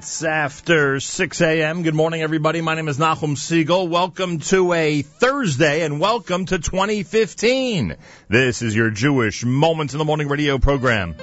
minutes after 6 a.m. Good morning, everybody. My name is Nachum Segal. Welcome to a Thursday and welcome to 2015. This is your Jewish Moments in the Morning radio program.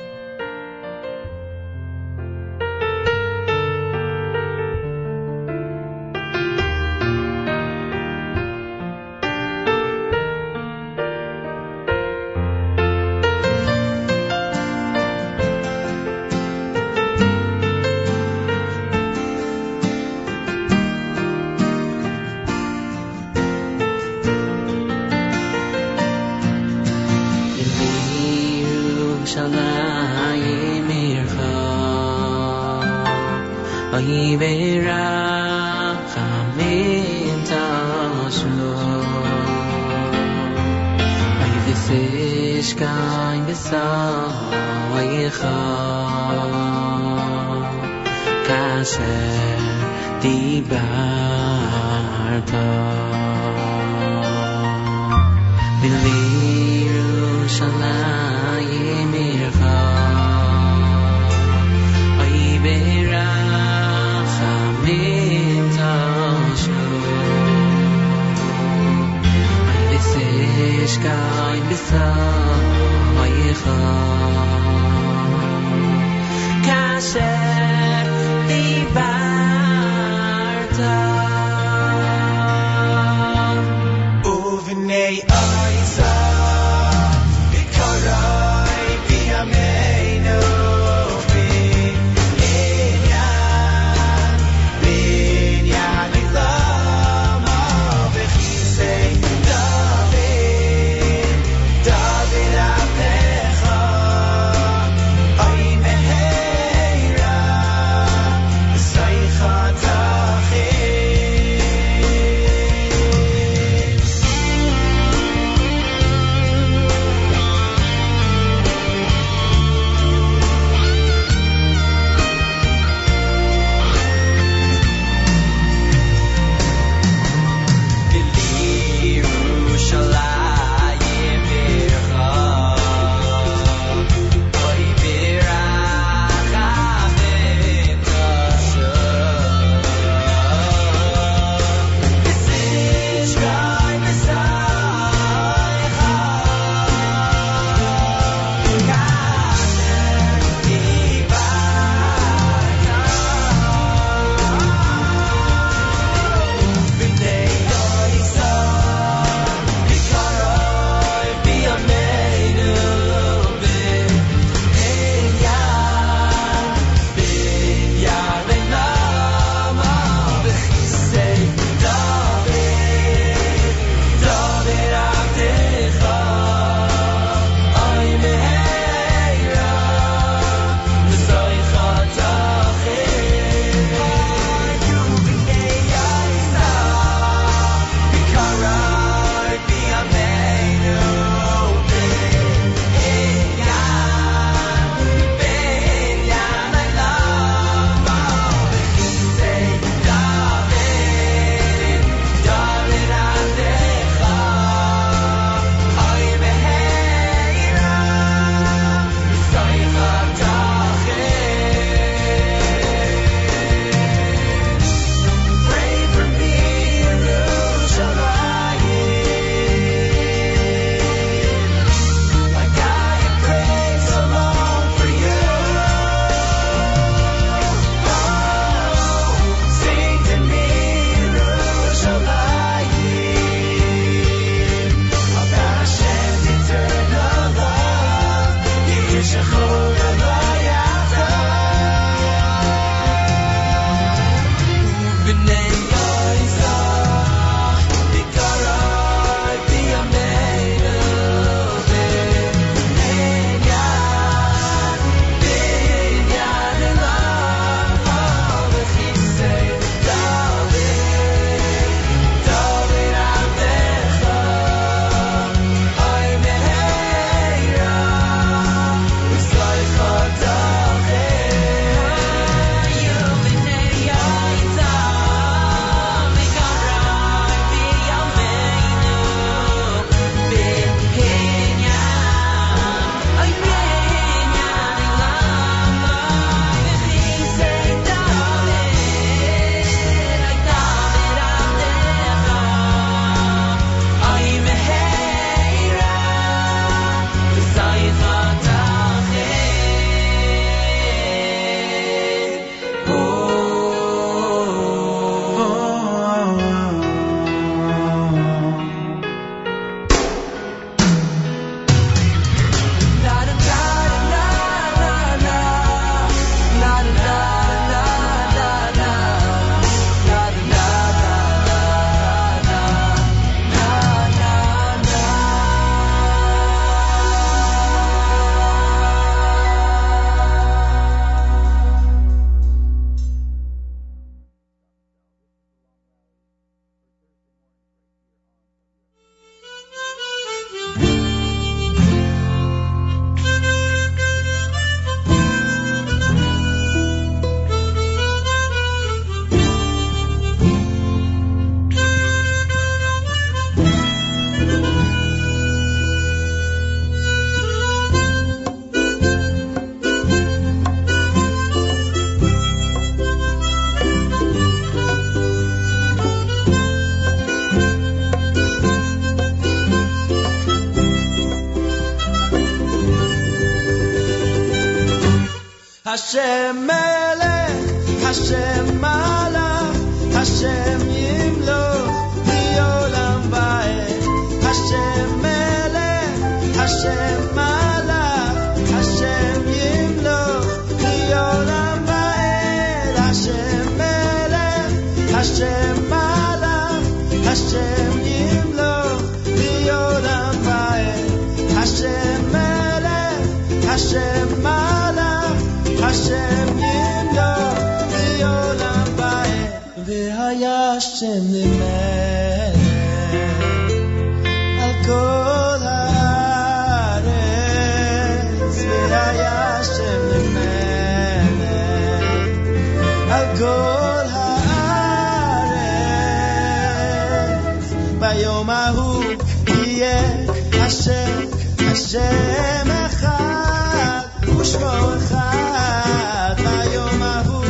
שם אחד ושמו אחד ביום ההוא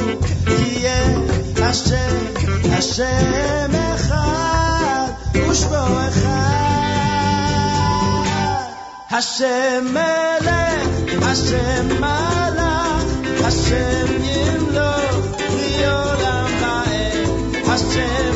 יהיה השם השם אחד ושמו אחד השם מלך השם מלך השם ימלוך לעולם ועד השם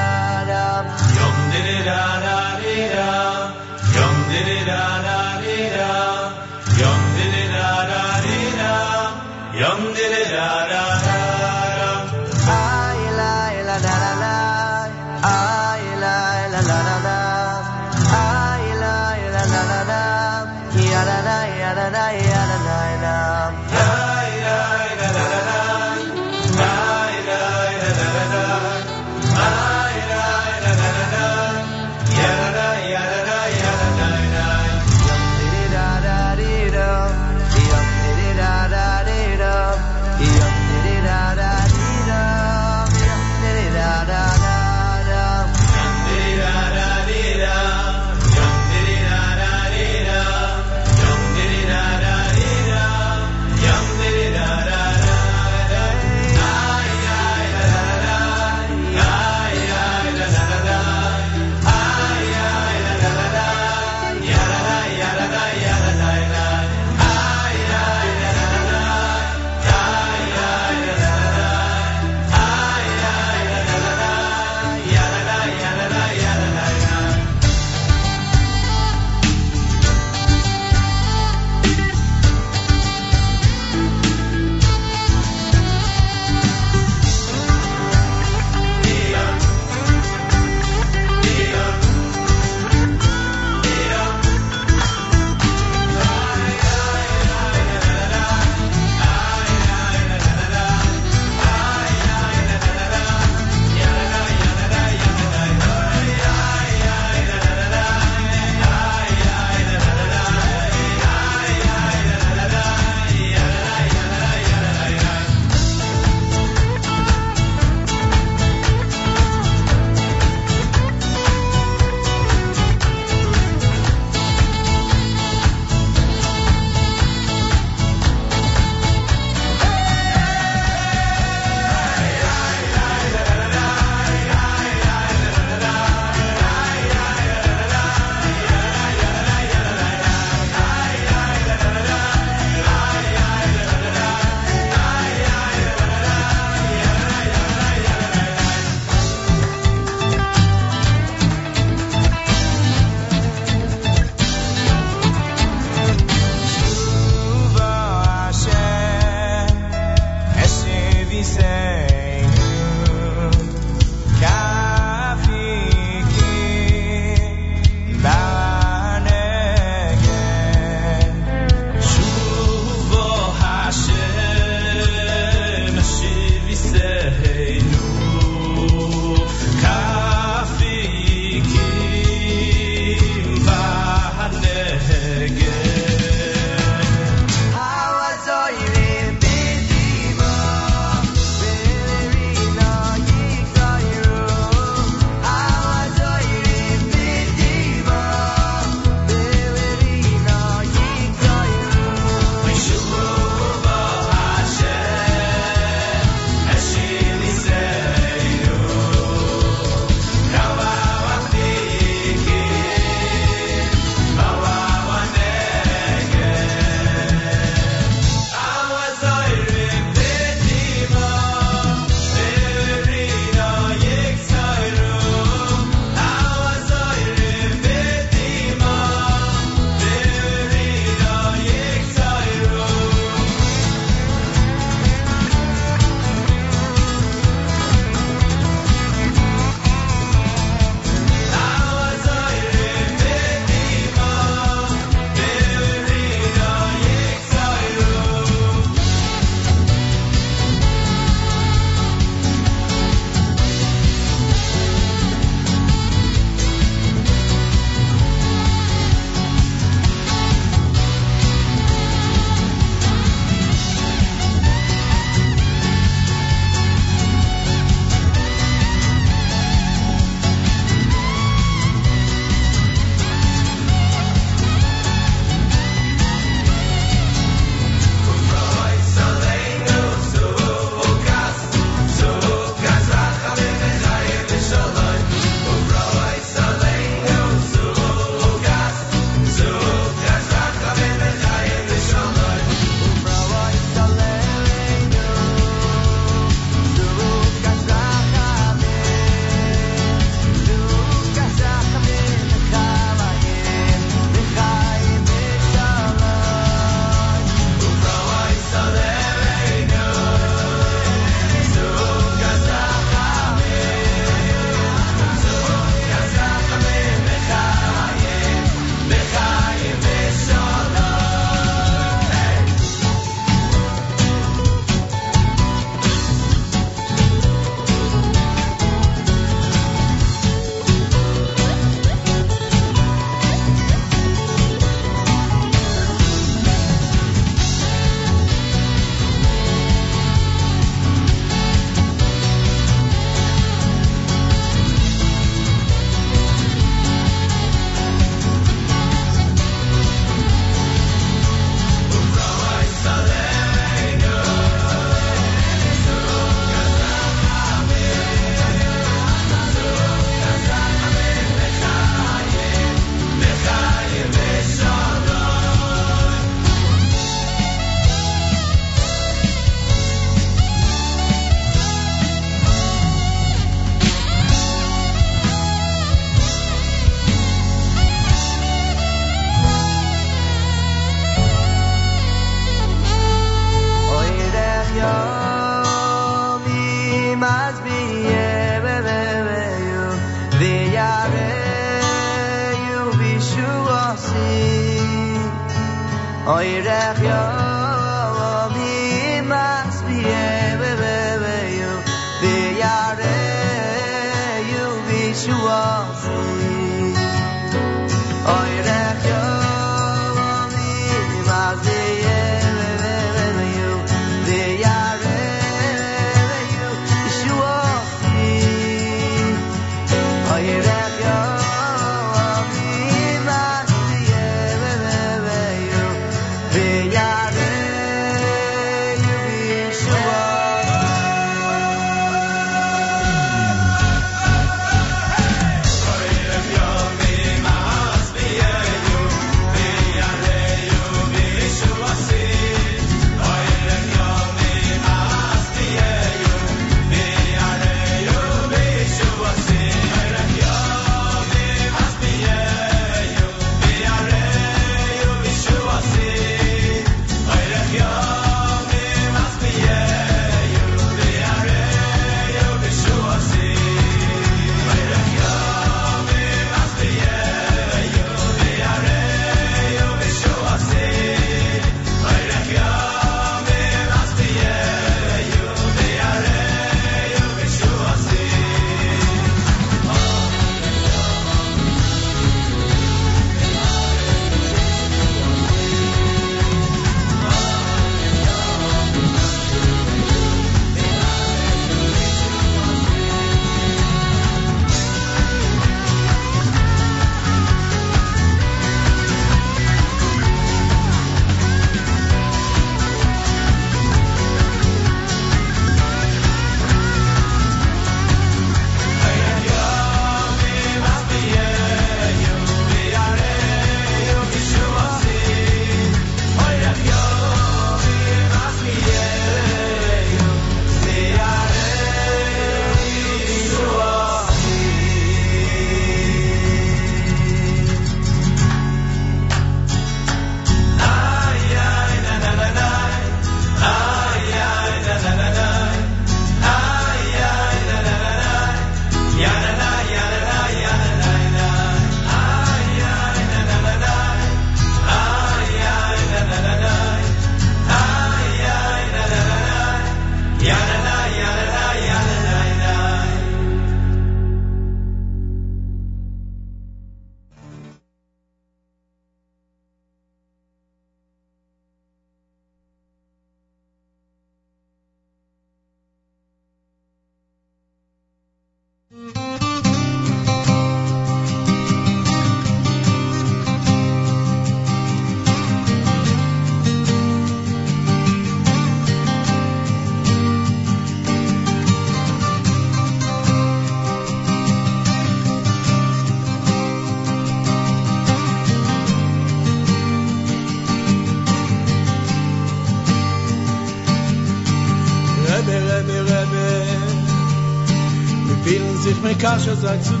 kasha sagt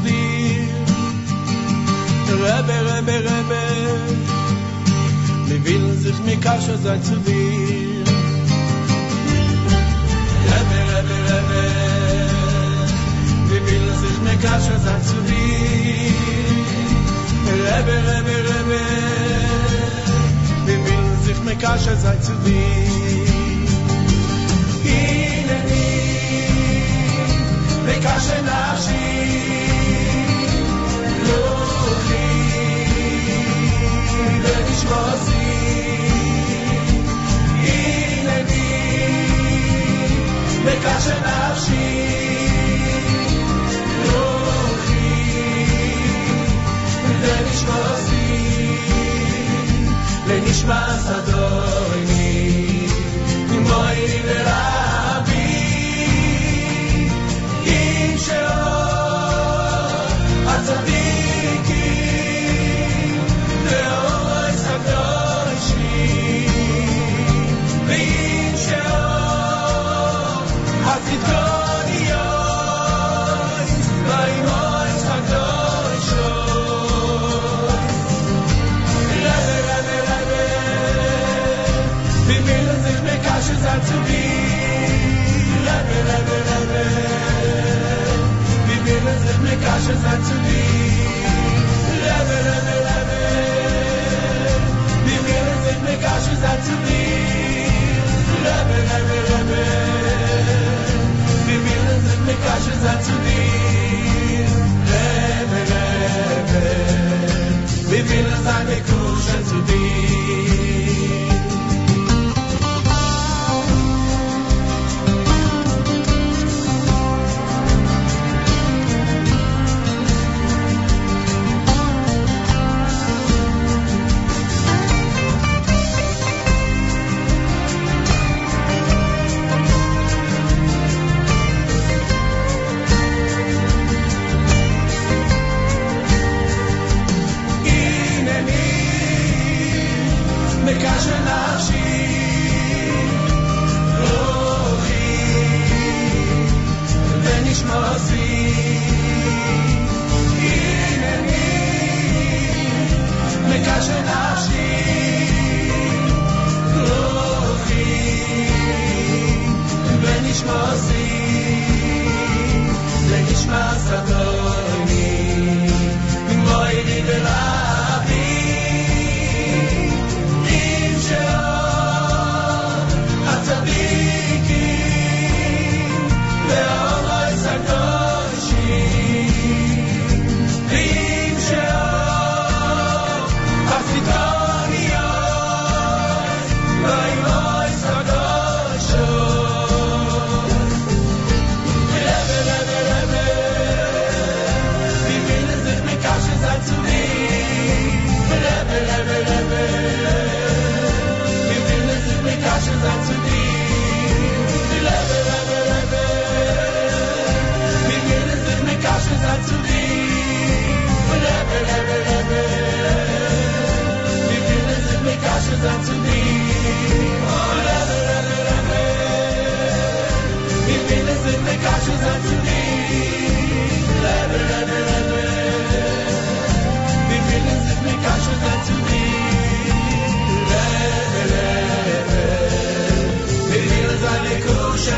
Shall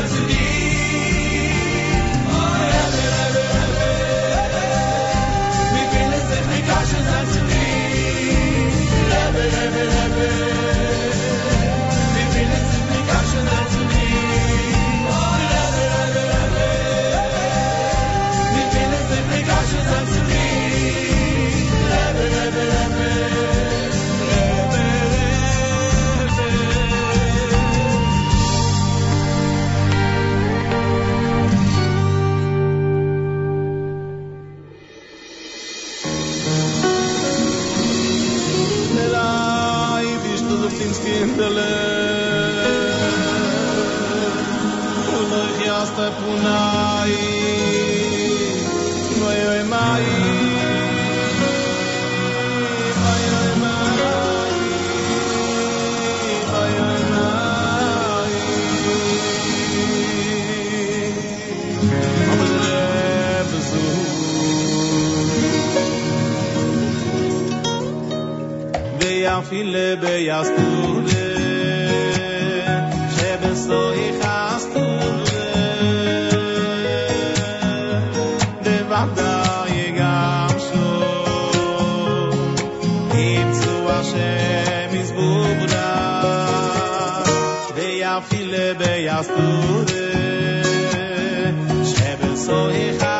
to me. kindele ulach yasta punai noy oy mai oy oy mai oy oy mai Pastore, schäbe so ich.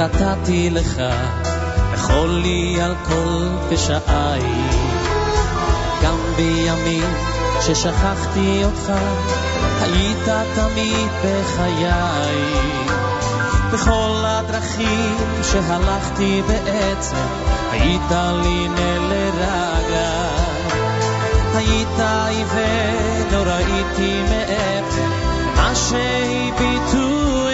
חטאתי לך, וכל לי על כל פשעי. גם בימים ששכחתי אותך, היית תמיד בחיי. בכל הדרכים שהלכתי בעצם, היית לי נר לרגליי. היית עיוור, לא ראיתי מעבר מה שהביטו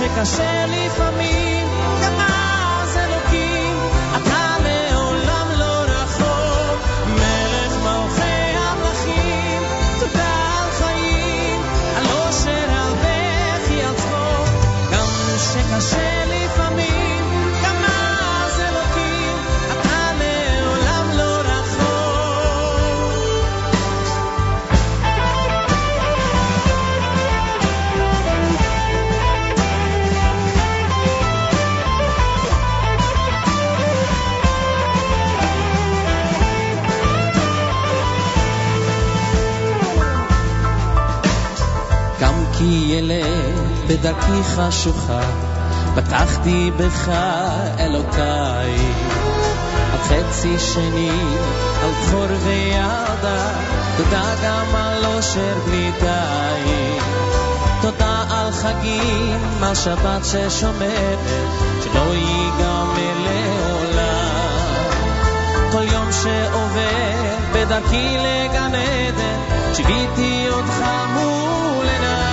se cancele família. ילד בדרכי חשוכה, בטחתי בך אלוקיי. על חצי שני, על בכור וילדה, תודה גם על אושר בלי די. תודה על חגים, על שבת ששומרת, שלא ייגמר לעולם. כל יום שעובר בדרכי לגן עדן, שיוויתי אותך מול עיניי.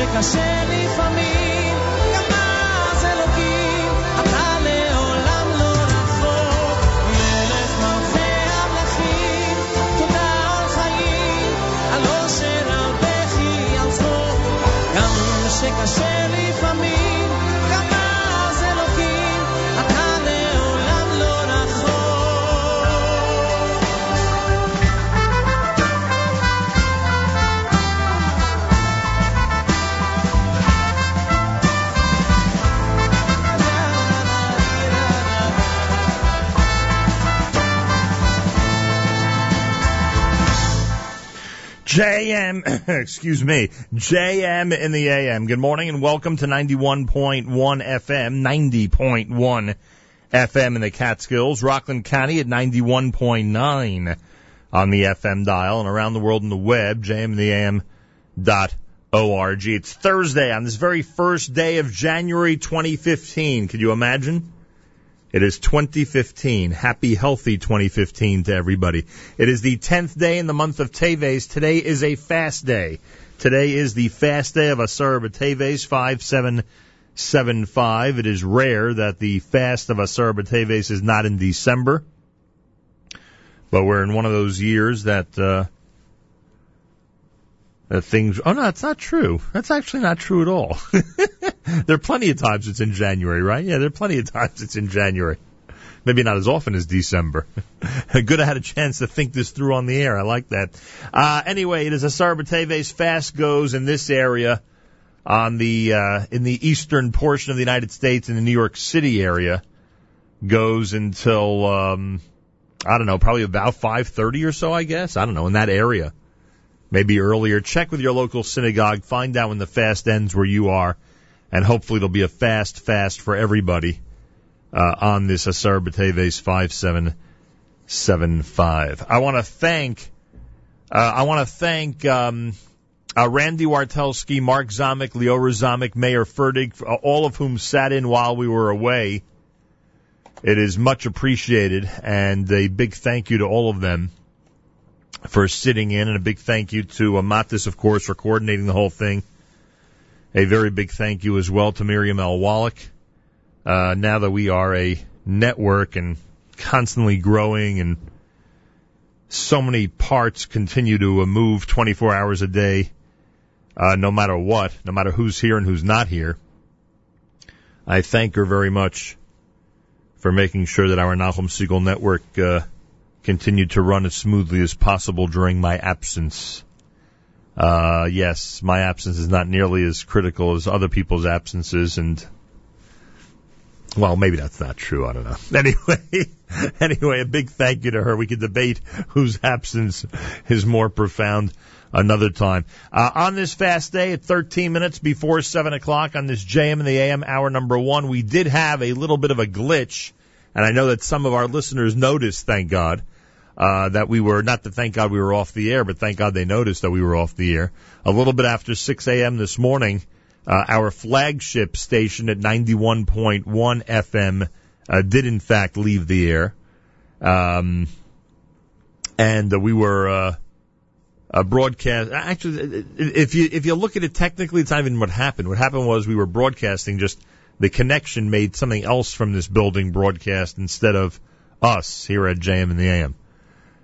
שקשה לפעמים, גם אז אלוקים, אתה לעולם לא רחוק. מלך מלכי המלכים, תודה על חיים, על אושר, על בכי, על צחוק, גם שקשה לפעמים, JM, excuse me, JM in the AM. Good morning and welcome to 91.1 FM, 90.1 FM in the Catskills, Rockland County at 91.9 on the FM dial and around the world in the web, jmintheam dot org. It's Thursday on this very first day of January 2015. Could you imagine? It is 2015. Happy, healthy 2015 to everybody. It is the 10th day in the month of Teves. Today is a fast day. Today is the fast day of Asar B'Teves 5775. It is rare that the fast of Asar B'Teves is not in December. But we're in one of those years that, uh, that things, oh no, it's not true. That's actually not true at all. there are plenty of times it's in January, right? Yeah, there are plenty of times it's in January. Maybe not as often as December. Good I had a chance to think this through on the air. I like that. Uh, anyway, it is Asar B'Teves fast goes in this area on the, uh, in the eastern portion of the United States in the New York City area goes until, um, I don't know, probably about 5.30 or so, I guess. I don't know, in that area. Maybe earlier. Check with your local synagogue. Find out when the fast ends where you are. And hopefully there'll be a fast fast for everybody uh, on this Asar B'Teves 5775. I want to thank, uh, I want to thank, um, uh, Randy Wartelski, Mark Zamek, Leora Zamek, Mayor Ferdig, uh, all of whom sat in while we were away. It is much appreciated, and a big thank you to all of them for sitting in, and a big thank you to Amatis, of course, for coordinating the whole thing. A very big thank you as well to Miriam L. Wallach. Uh, now that we are a network and constantly growing and so many parts continue to uh, move 24 hours a day, uh, no matter what, no matter who's here and who's not here. I thank her very much for making sure that our Nachum Segal network uh, continue to run as smoothly as possible during my absence. Uh, yes, my absence is not nearly as critical as other people's absences, and well, maybe that's not true. I don't know. Anyway, anyway, a big thank you to her. We could debate whose absence is more profound another time. Uh, on this fast day at 13 minutes before 7 o'clock on this JM in the AM hour number one, we did have a little bit of a glitch, and I know that some of our listeners noticed, thank God, uh, that we were, not to thank God we were off the air, but thank God they noticed that we were off the air. A little bit after 6 a.m. this morning, uh, our flagship station at 91.1 FM uh, did in fact leave the air. Um, and uh, we were, uh, broadcast. Actually, if you if you look at it technically, it's not even what happened. What happened was we were broadcasting. Just the connection made something else from this building broadcast instead of us here at JM in the AM.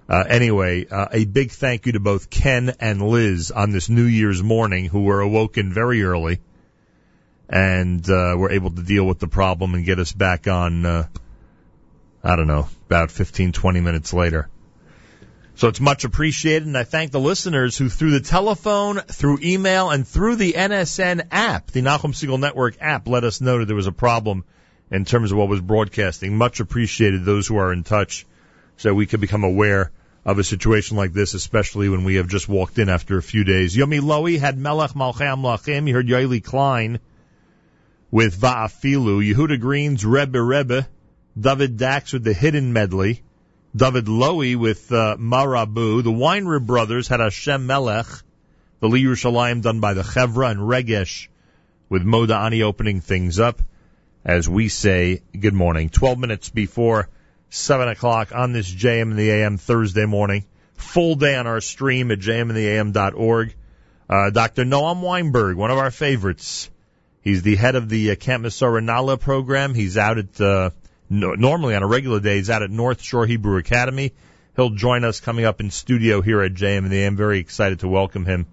Uh, anyway, uh, a big thank you to both Ken and Liz on this New Year's morning, who were awoken very early and uh, were able to deal with the problem and get us back on. Uh, I don't know, about 15, 20 minutes later. So it's much appreciated, and I thank the listeners who, through the telephone, through email, and through the NSN app, the Nachum Segal Network app, let us know that there was a problem in terms of what was broadcasting. Much appreciated those who are in touch, so we could become aware of a situation like this, especially when we have just walked in after a few days. Yomi Lowy had Melech Malchei Amlachim. You heard Yaeli Klein with Va'afilu. Yehuda Green's Rebbe Rebbe. David Dax with the Hidden Medley. David Lowy with uh, Marabu. The Weinrib brothers had Hashem Melech, the Li Yerushalayim done by the Chevra and Regesh, with Moda Ani opening things up. As we say, good morning. 12 minutes before 7 o'clock on this JM in the AM Thursday morning. Full day on our stream at jmintheam.org. Uh, Dr. Noam Weinberg, one of our favorites. He's the head of the uh, Camp Masora Nala program. He's out at uh, no, normally on a regular day he's out at North Shore Hebrew Academy. He'll join us coming up in studio here at JM in the AM. Very excited to welcome him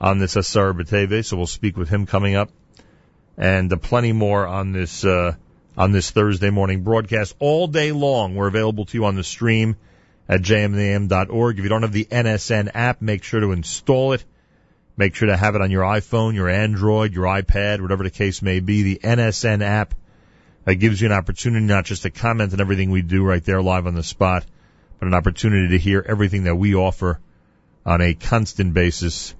on this Asar Bateve. So we'll speak with him coming up, and uh, plenty more on this uh, on this Thursday morning broadcast all day long. We're available to you on the stream at jmintheam.org. If you don't have the NSN app, make sure to install it. Make sure to have it on your iPhone, your Android, your iPad, whatever the case may be. The NSN app that gives you an opportunity not just to comment on everything we do right there live on the spot, but an opportunity to hear everything that we offer on a constant basis,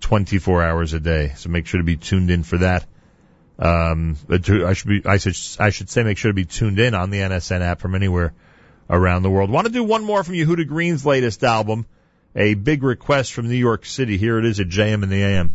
24 hours a day. So make sure to be tuned in for that. Um, I should be, I should, I should say make sure to be tuned in on the NSN app from anywhere around the world. Want to do one more from Yehuda Green's latest album, a big request from New York City. Here it is at JM in the AM.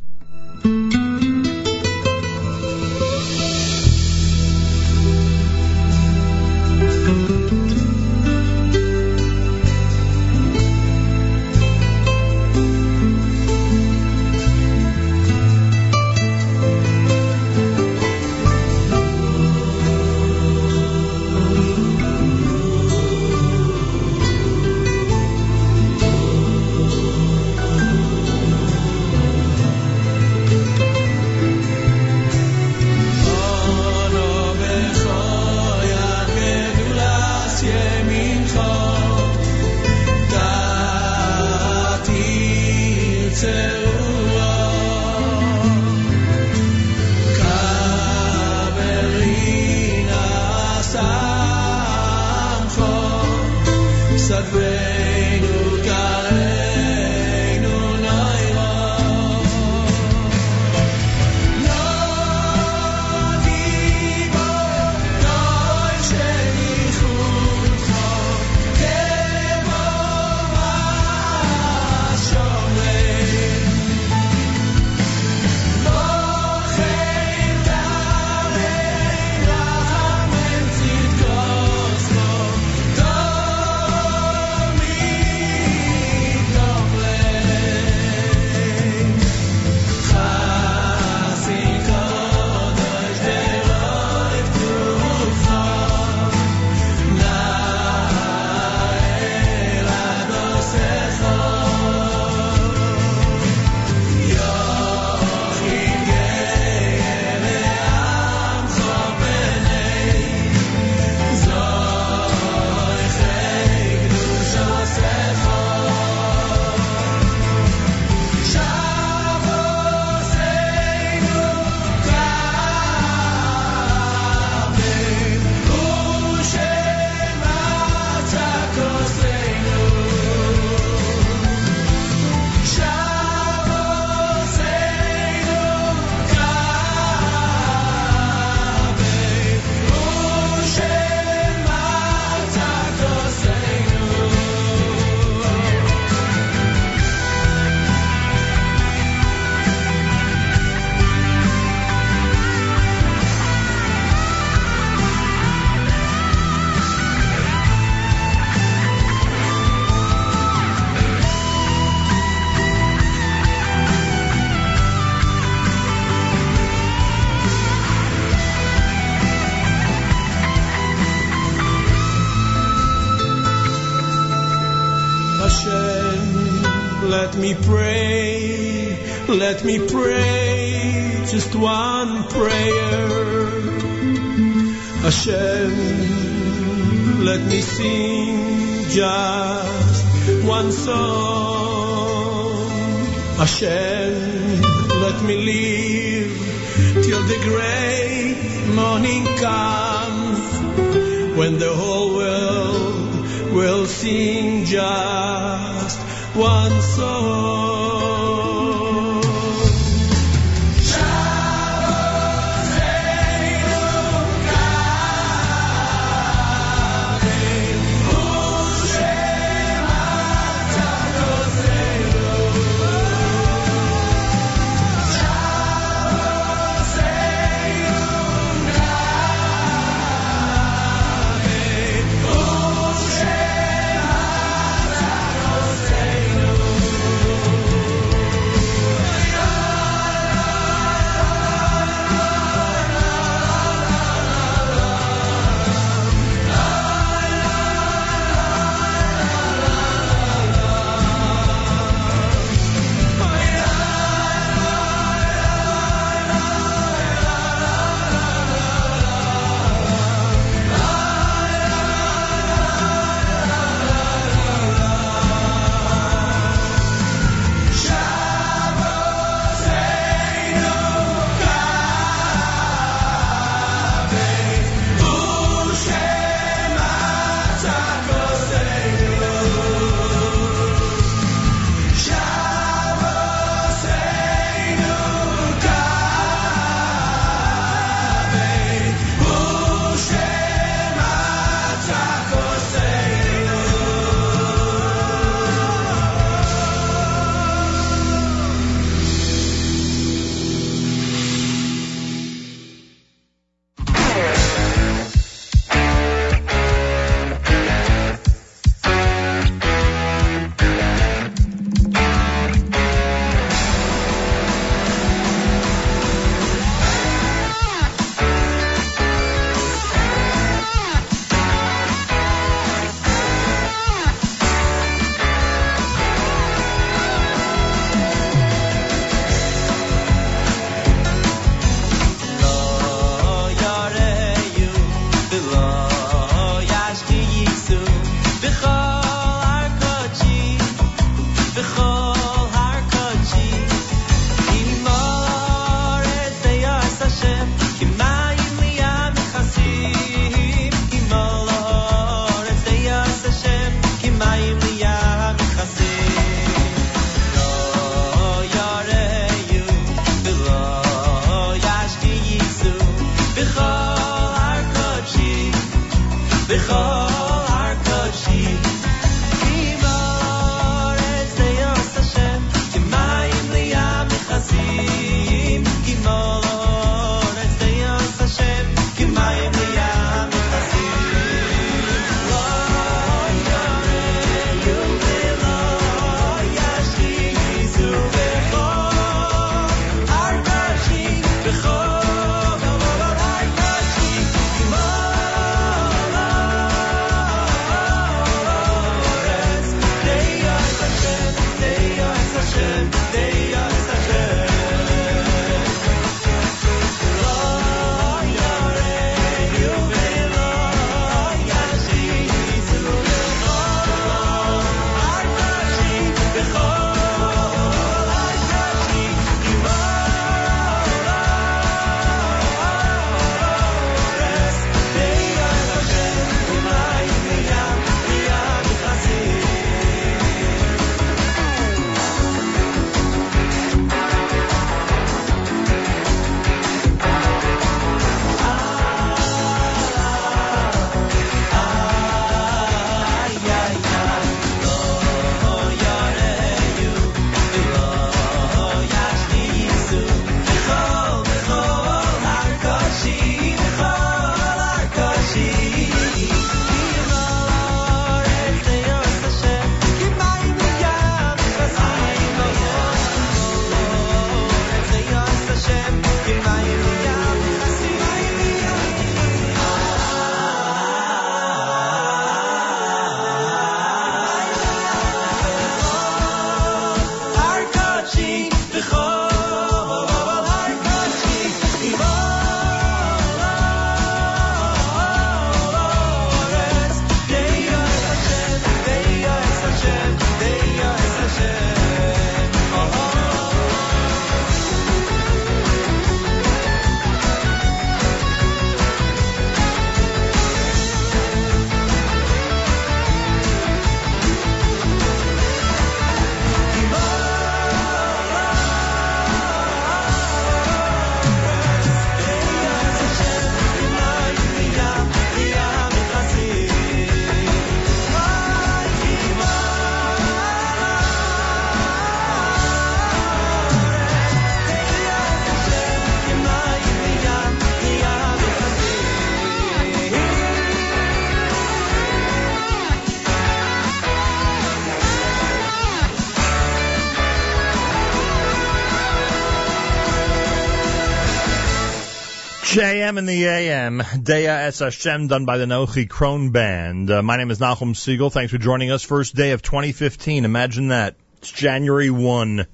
JM in the AM, Dea Es Hashem, done by the Nochi Krohn Band. Uh, my name is Nachum Segal. Thanks for joining us. First day of 2015. Imagine that. It's January 1.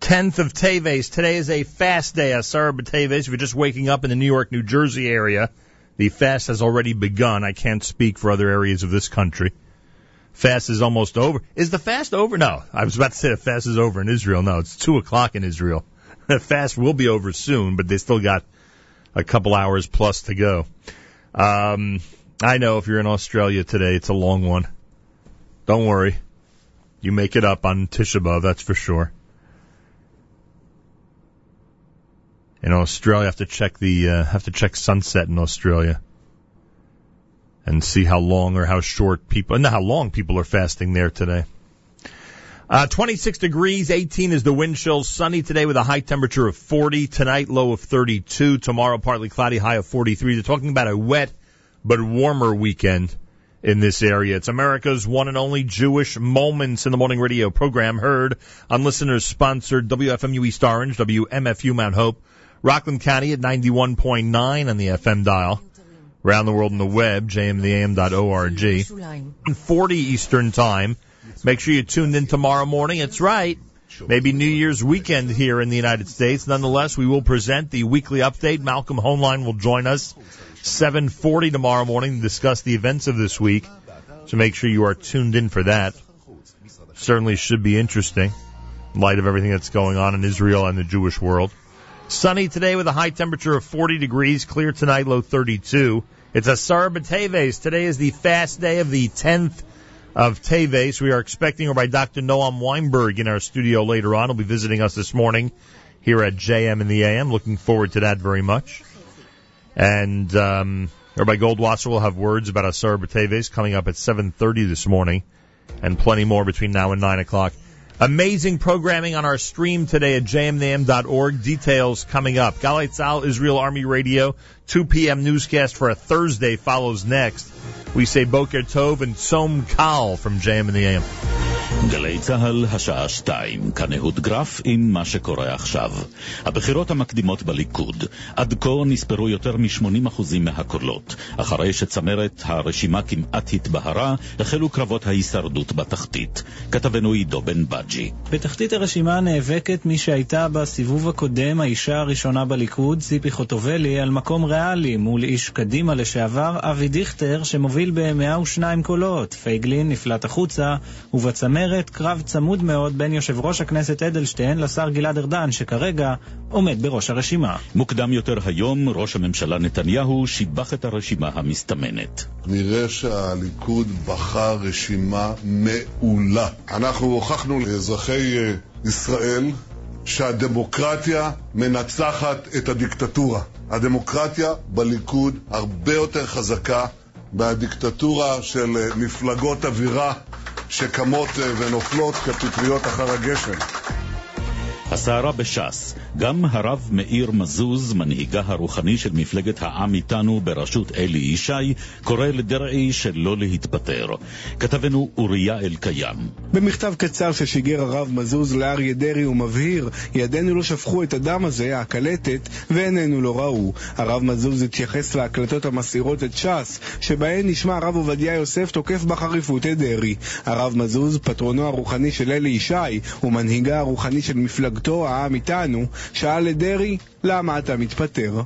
10th of Teves. Today is a fast day, Asar Teves. If you're just waking up in the New York, New Jersey area, the fast has already begun. I can't speak for other areas of this country. Fast is almost over. Is the fast over? No. I was about to say the fast is over in Israel. No, it's 2 o'clock in Israel. The fast will be over soon, but they still got a couple hours plus to go. Um, I know if you're in Australia today, it's a long one. Don't worry. You make it up on Tisha B'Av, that's for sure. In Australia, I have to check the uh, have to check sunset in Australia and see how long or how short people, and how long people are fasting there today. Uh, 26 degrees, 18 is the wind chill. Sunny today with a high temperature of 40. Tonight, low of 32. Tomorrow, partly cloudy, high of 43. They're talking about a wet but warmer weekend in this area. It's America's one and only Jewish Moments in the Morning radio program heard on listeners sponsored WFMU East Orange, WMFU Mount Hope, Rockland County at 91.9 on the FM dial. Around the world on the web, jmtheam.org. 40 Eastern Time. Make sure you tuned in tomorrow morning. It's right. Maybe New Year's weekend here in the United States. Nonetheless, we will present the weekly update. Malcolm Hoenlein will join us 7:40 tomorrow morning to discuss the events of this week. So make sure you are tuned in for that. Certainly should be interesting in light of everything that's going on in Israel and the Jewish world. Sunny today with a high temperature of 40 degrees. Clear tonight, low 32. It's a B'Teves. Today is the fast day of the 10th of Teves. We are expecting Rabbi Dr. Noam Weinberg in our studio later on. He'll be visiting us this morning here at JM in the AM. Looking forward to that very much. And um, Rabbi Goldwasser will have words about Asar B'Teves coming up at 7.30 this morning and plenty more between now and 9 o'clock. Amazing programming on our stream today at jmintheam.org. Details coming up. Galei Tzahal, Israel Army Radio, 2 p.m. newscast for a Thursday follows next. We say Boker Tov and Tzom Kal from JM in the AM. גלי צה"ל, השעה שתיים, כאן אהוד גרף עם מה שקורה עכשיו. הבחירות המקדימות בליכוד, עד כה נספרו יותר מ-80% מהקולות. אחרי שצמרת הרשימה כמעט התבהרה, החלו קרבות ההישרדות בתחתית. כתבנו עידו בן בג'י. בתחתית הרשימה נאבקת מי שהייתה בסיבוב הקודם האישה הראשונה בליכוד, ציפי חוטובלי, על מקום ריאלי מול איש קדימה לשעבר, אבי דיכטר, שמוביל ב-102 קולות. פייגלין נפלט החוצה, ובצמרת אומרת קרב צמוד מאוד בין יושב ראש הכנסת אדלשטיין לשר גלעד ארדן, שכרגע עומד בראש הרשימה. מוקדם יותר היום, ראש הממשלה נתניהו שיבח את הרשימה המסתמנת. נראה שהליכוד בחר רשימה מעולה. אנחנו הוכחנו לאזרחי אה, ישראל שהדמוקרטיה מנצחת את הדיקטטורה. הדמוקרטיה בליכוד הרבה יותר חזקה מהדיקטטורה של אה, מפלגות אווירה שקמות אה, ונופלות כפטריות אחר הגשם. הסערה בש"ס, גם הרב מאיר מזוז, מנהיגה הרוחני של מפלגת העם איתנו בראשות אלי ישי, קורא לדרעי שלא להתפטר. כתבנו אוריה אלקיים. במכתב קצר ששיגר הרב מזוז לאריה דרעי הוא מבהיר, ידינו לא שפכו את הדם הזה, הקלטת, ועינינו לא ראו. הרב מזוז התייחס להקלטות המסעירות את ש"ס, שבהן נשמע הרב עובדיה יוסף תוקף בחריפות את דרעי. הרב מזוז, פטרונו הרוחני של אלי ישי, ומנהיגה הרוחני של מפלגתו, העם איתנו, שאל את דרעי, למה אתה מתפטר?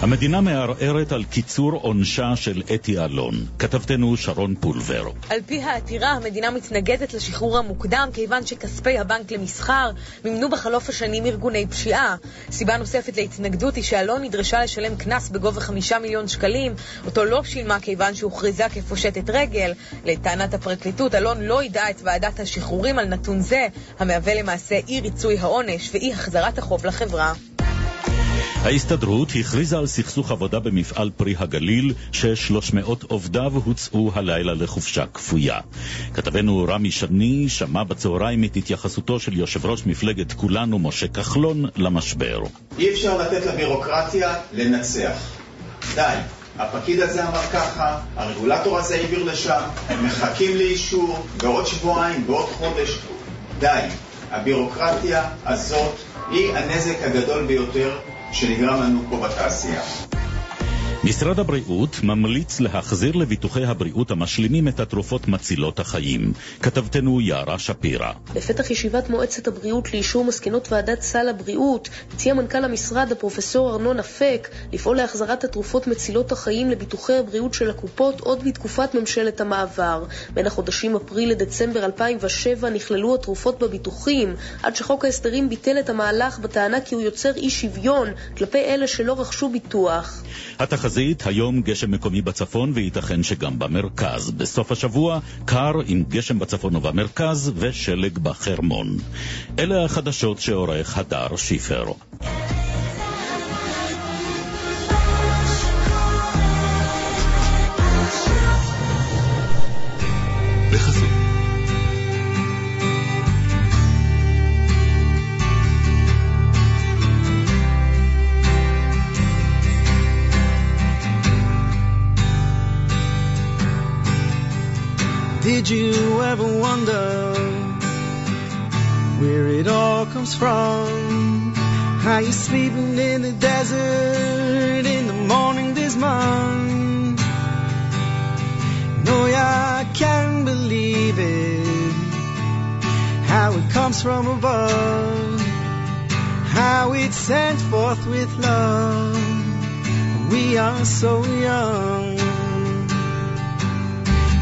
המדינה מערערת על קיצור עונשה של אתי אלון. כתבתנו שרון פולבר. על פי העתירה, המדינה מתנגדת לשחרור המוקדם כיוון שכספי הבנק למסחר מימנו בחלוף השנים ארגוני פשיעה. סיבה נוספת להתנגדות היא שאלון נדרשה לשלם קנס בגובה חמישה מיליון שקלים, אותו לא שילמה כיוון שהוכרזה כפושטת רגל. לטענת הפרקליטות, אלון לא ידעה את ועדת השחרורים על נתון זה, המהווה למעשה אי ריצוי העונש ואי החזרת החוב לחברה. ההסתדרות הכריזה על סכסוך עבודה במפעל פרי הגליל, ש-300 עובדיו הוצאו הלילה לחופשה כפויה. כתבנו רמי שני שמע בצהריים את התייחסותו של יושב ראש מפלגת כולנו, משה כחלון, למשבר. אי אפשר לתת לבירוקרטיה לנצח. די. הפקיד הזה אמר ככה, הרגולטור הזה העביר לשם, הם מחכים לאישור, בעוד שבועיים, בעוד חודש. די. הבירוקרטיה הזאת היא הנזק הגדול ביותר שנגרם לנו פה בתעשייה. משרד הבריאות ממליץ להחזיר לביטוחי הבריאות המשלימים את התרופות מצילות החיים. כתבתנו יערה שפירא. בפתח ישיבת מועצת הבריאות לאישור מסקנות ועדת סל הבריאות, הציע מנכ"ל המשרד, הפרופסור ארנון אפק, לפעול להחזרת התרופות מצילות החיים לביטוחי הבריאות של הקופות עוד בתקופת ממשלת המעבר. בין החודשים אפריל לדצמבר 2007 נכללו התרופות בביטוחים, עד שחוק ההסדרים ביטל את המהלך בטענה כי הוא יוצר אי שוויון כלפי אלה שלא רכשו ביטוח. התחזית, היום גשם מקומי בצפון וייתכן שגם במרכז. בסוף השבוע, קר עם גשם בצפון ובמרכז ושלג בחרמון. אלה החדשות שעורך הדר שיפר. Did you ever wonder where it all comes from? How you sleeping in the desert in the morning this month? No, I can't believe it. How it comes from above, how it's sent forth with love. We are so young.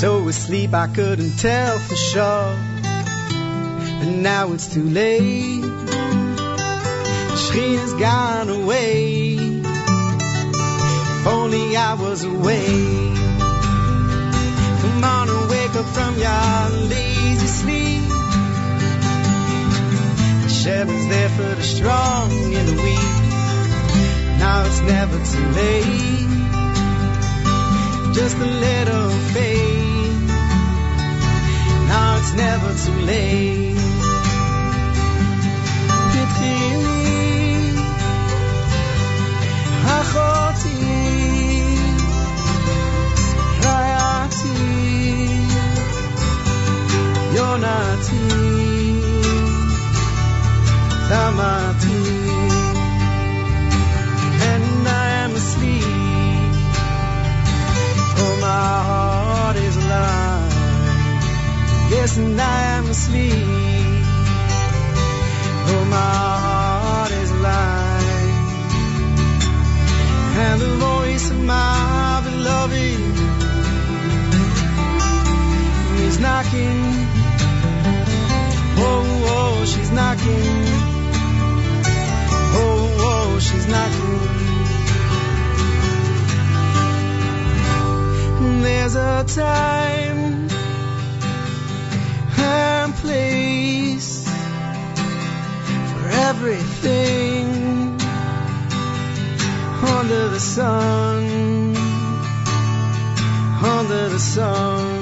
so asleep I couldn't tell for sure. But now it's too late. She has gone away. If only I was awake. Come on and wake up from your lazy sleep. Heaven's there for the strong and the weak. Now it's never too late Just a little faith. Now it's never too late. תתחילי, אחותי, רעייתי, יונתי, תמתי, Alive. Yes, and I am asleep. Oh, my heart is alive. And the voice of my beloved is knocking. Oh, oh, she's knocking. Oh, oh, she's knocking. There's a time and place for everything under the sun, under the sun.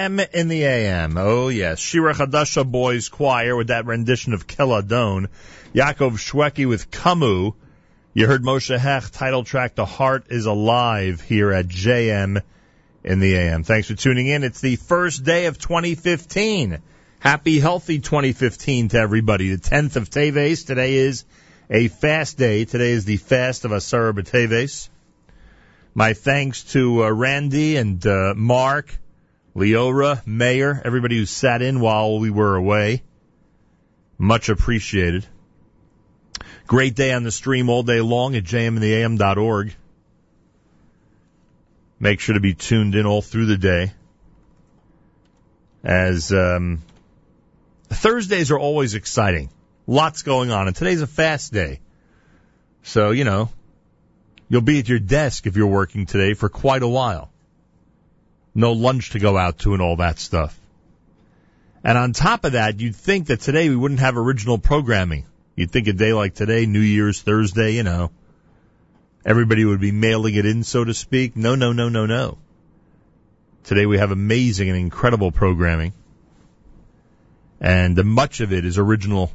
JM in the AM. Oh, yes. Shira Chadasha Boys Choir with that rendition of Keladon. Yaakov Shweki with Kamu. You heard Moshe Hecht title track The Heart is Alive here at JM in the AM. Thanks for tuning in. It's the first day of 2015. Happy, healthy 2015 to everybody. The 10th of Teves. Today is a fast day. Today is the fast of Asara B'Teves. My thanks to uh, Randy and uh, Mark, Leora, Mayor, everybody who sat in while we were away. Much appreciated. Great day on the stream all day long at jmintheam.org. Make sure to be tuned in all through the day. As um, Thursdays are always exciting. Lots going on, and today's a fast day. So, you know, you'll be at your desk if you're working today for quite a while. No lunch to go out to and all that stuff. And on top of that, you'd think that today we wouldn't have original programming. You'd think a day like today, New Year's Thursday, you know, everybody would be mailing it in, so to speak. No, no, no, no, no. Today we have amazing and incredible programming. And much of it is original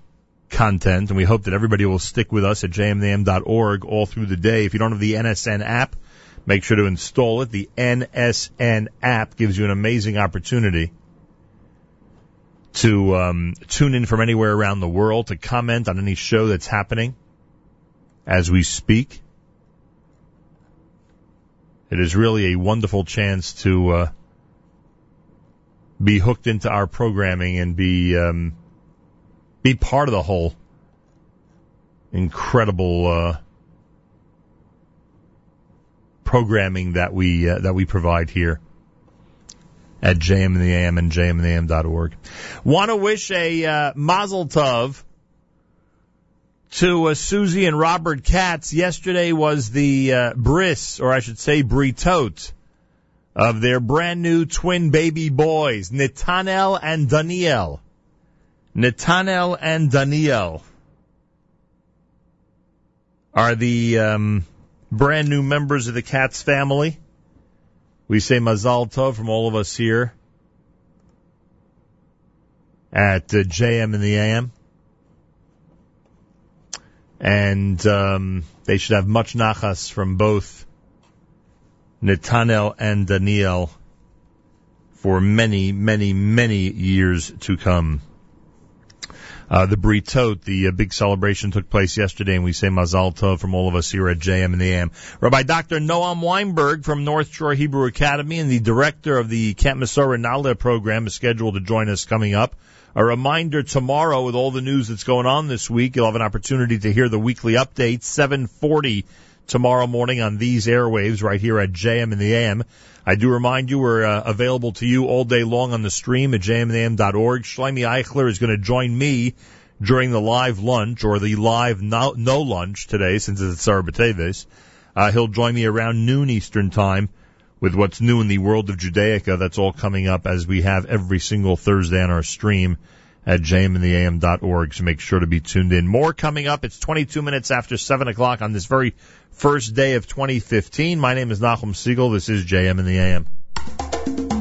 content, and we hope that everybody will stick with us at jmintheam.org all through the day. If you don't have the NSN app, make sure to install it. The NSN app gives you an amazing opportunity to um, tune in from anywhere around the world, to comment on any show that's happening as we speak. It is really a wonderful chance to uh, be hooked into our programming and be um, be part of the whole incredible uh, programming that we uh, that we provide here at JM in the AM and. Want to wish a uh, Mazel Tov to uh, Susie and Robert Katz. Yesterday was the uh, bris, or I should say britot, of their brand new twin baby boys, Netanel and Daniel. Netanel and Daniel are the um, brand new members of the Katz family. We say Mazal Tov from all of us here at uh, JM in the AM. And um, they should have much nachas from both Netanel and Daniel for many, many, many years to come. Uh, the Britot, the uh, big celebration took place yesterday, and we say Mazal Tov from all of us here at JM in the AM. Rabbi Dr. Noam Weinberg from North Shore Hebrew Academy and the director of the Camp Masora Nala program is scheduled to join us coming up. A reminder tomorrow with all the news that's going on this week, you'll have an opportunity to hear the weekly update, 740 tomorrow morning on these airwaves right here at JM in the AM. I do remind you we're uh, available to you all day long on the stream at jmintheam.org. Shlomi Eichler is going to join me during the live lunch or the live no, no lunch today since it's Asar B'Teves. Uh, he'll join me around noon Eastern time with what's new in the world of Judaica. That's all coming up as we have every single Thursday on our stream at jmintheam.org. So make sure to be tuned in. More coming up. It's 22 minutes after 7 o'clock on this very first day of 2015. My name is Nachum Segal. This is JM in the AM.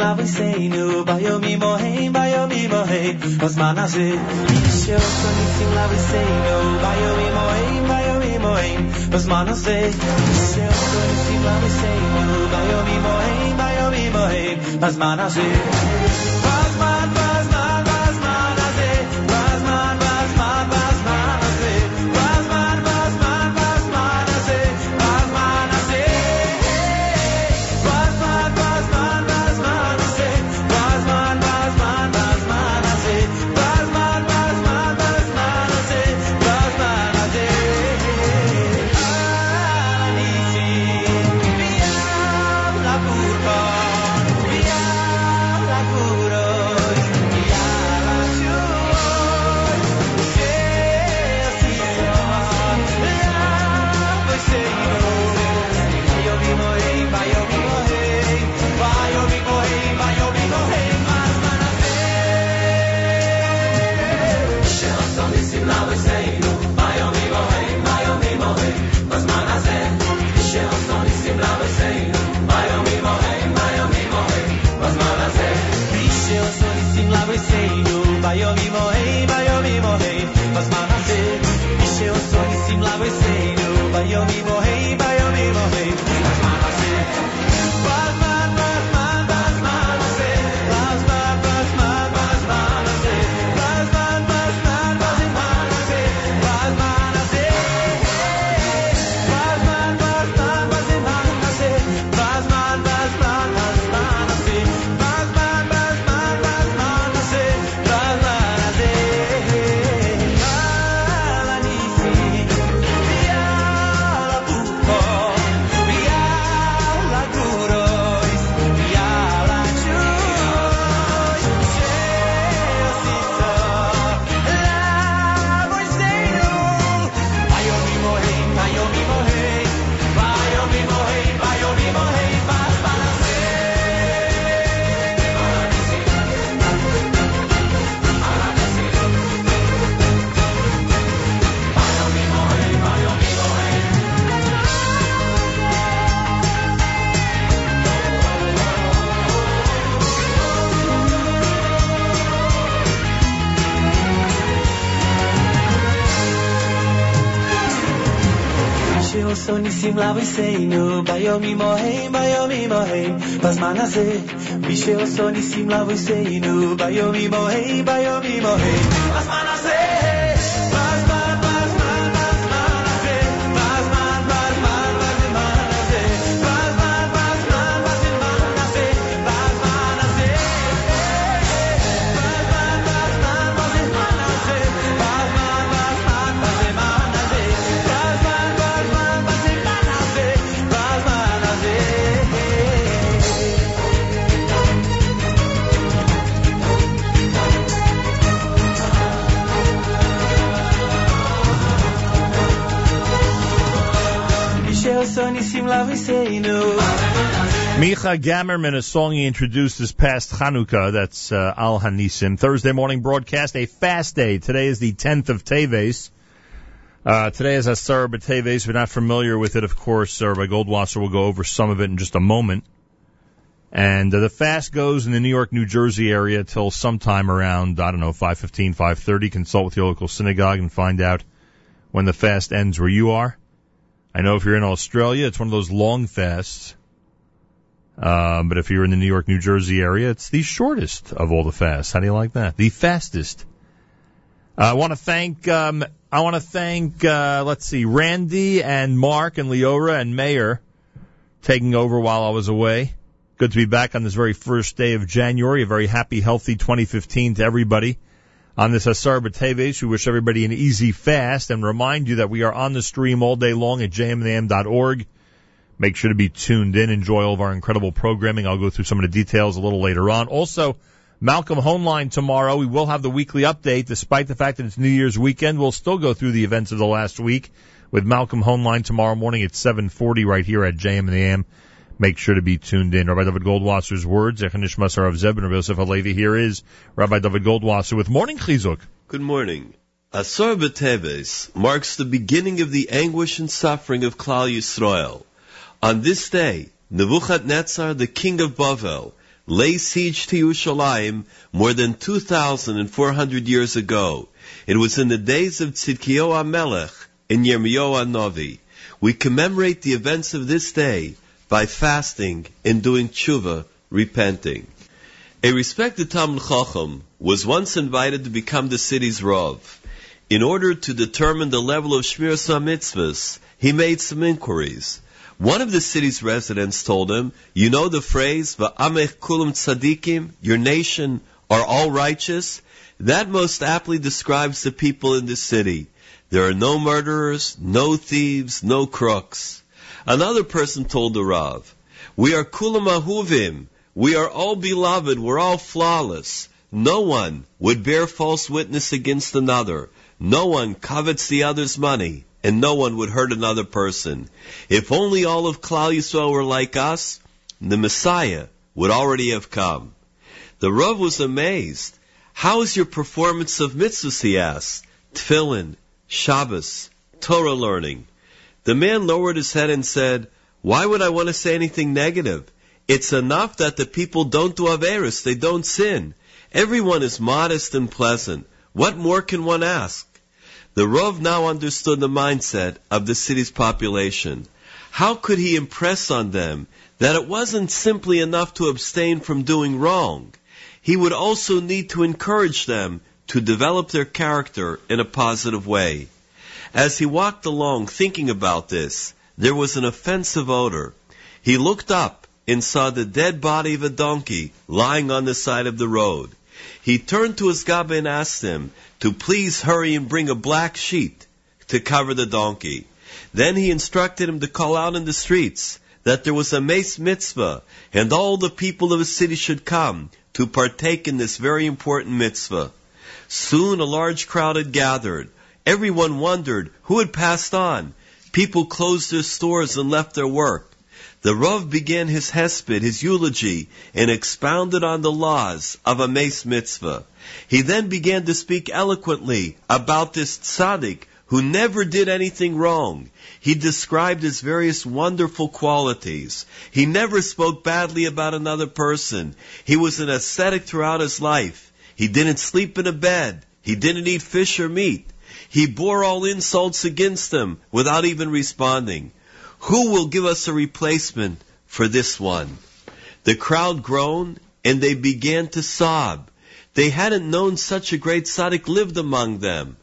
lavicenu, bayo mi mohen, bayo mi mohen, os manaje. Ishe osonicim lavicenu, bayo mi mohen, bayo mi mohen, os me Ishe osonicim lavicenu, bayo mi mohen, bayo was mohen, os say? שעושו ניסים לאבויסנו ביומים ההם ביומים ההם בזמן הזה מי שעושו ניסים לאבויסנו ביומים ההם ביומים ההם Micha Gammerman, a song he introduced this past Chanukah. That's uh, Al Hanisim. Thursday morning broadcast, a fast day. Today is the 10th of Teves. Uh, today is Asar B'Teves. If you're not familiar with it, of course, Rabbi Goldwasser will go over some of it in just a moment. And uh, the fast goes in the New York, New Jersey area till sometime around, I don't know, 5.15, 5.30. Consult with your local synagogue and find out when the fast ends where you are. I know if you're in Australia, it's one of those long fasts. Um, but if you're in the New York, New Jersey area, it's the shortest of all the fasts. How do you like that? The fastest. Uh, I want to thank, um, I want to thank, uh, let's see, Randy and Mark and Leora and Mayor taking over while I was away. Good to be back on this very first day of January. A very happy, healthy 2015 to everybody. On this Asar B'Teves, we wish everybody an easy fast and remind you that we are on the stream all day long at jmintheam.org. Make sure to be tuned in. Enjoy all of our incredible programming. I'll go through some of the details a little later on. Also, Malcolm Hoenlein tomorrow. We will have the weekly update. Despite the fact that it's New Year's weekend, we'll still go through the events of the last week with Malcolm Hoenlein tomorrow morning at 740 right here at JM. Make sure to be tuned in. Rabbi David Goldwasser's words, Echanish Masar of Zeb and Rabbi Yosef Halevi. Here is Rabbi David Goldwasser with Morning Chizuk. Good morning. Asar B'Teves marks the beginning of the anguish and suffering of Klal Yisrael. On this day, Nebuchadnezzar, the king of Bavel, lay siege to Yerushalayim more than 2,400 years ago. It was in the days of Tzidkiyahu Melech and Yirmiyahu Novi. We commemorate the events of this day by fasting and doing tshuva, repenting. A respected Talmud Chacham was once invited to become the city's Rav. In order to determine the level of Shmiras HaMitzvahs, he made some inquiries. One of the city's residents told him, you know the phrase, Va'amech kulam tzadikim, your nation are all righteous? That most aptly describes the people in this city. There are no murderers, no thieves, no crooks. Another person told the Rav, we are kulam ahuvim, we are all beloved, we're all flawless. No one would bear false witness against another. No one covets the other's money and no one would hurt another person. If only all of Klal Yisrael were like us, the Messiah would already have come. The Rav was amazed. How is your performance of mitzvahs, he asked. Tefillin, Shabbos, Torah learning. The man lowered his head and said, why would I want to say anything negative? It's enough that the people don't do Averis, they don't sin. Everyone is modest and pleasant. What more can one ask? The Rav now understood the mindset of the city's population. How could he impress on them that it wasn't simply enough to abstain from doing wrong? He would also need to encourage them to develop their character in a positive way. As he walked along thinking about this, there was an offensive odor. He looked up and saw the dead body of a donkey lying on the side of the road. He turned to his Gabba and asked him to please hurry and bring a black sheet to cover the donkey. Then he instructed him to call out in the streets that there was a meis mitzvah and all the people of the city should come to partake in this very important mitzvah. Soon a large crowd had gathered. Everyone wondered who had passed on. People closed their stores and left their work. The Rav began his hesped, his eulogy, and expounded on the laws of a meis mitzvah. He then began to speak eloquently about this tzaddik who never did anything wrong. He described his various wonderful qualities. He never spoke badly about another person. He was an ascetic throughout his life. He didn't sleep in a bed. He didn't eat fish or meat. He bore all insults against them without even responding. Who will give us a replacement for this one? The crowd groaned and they began to sob. They hadn't known such a great tzaddik lived among them.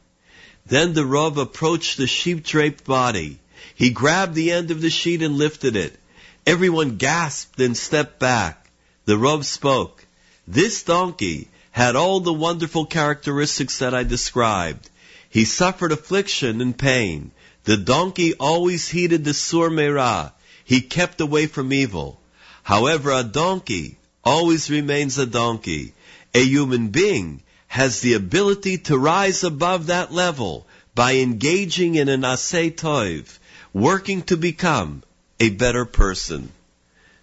Then the Rav approached the sheep draped body. He grabbed the end of the sheet and lifted it. Everyone gasped and stepped back. The Rav spoke. This donkey had all the wonderful characteristics that I described. He suffered affliction and pain. The donkey always heeded the sur merah. He kept away from evil. However, a donkey always remains a donkey. A human being has the ability to rise above that level by engaging in an asay toiv, working to become a better person.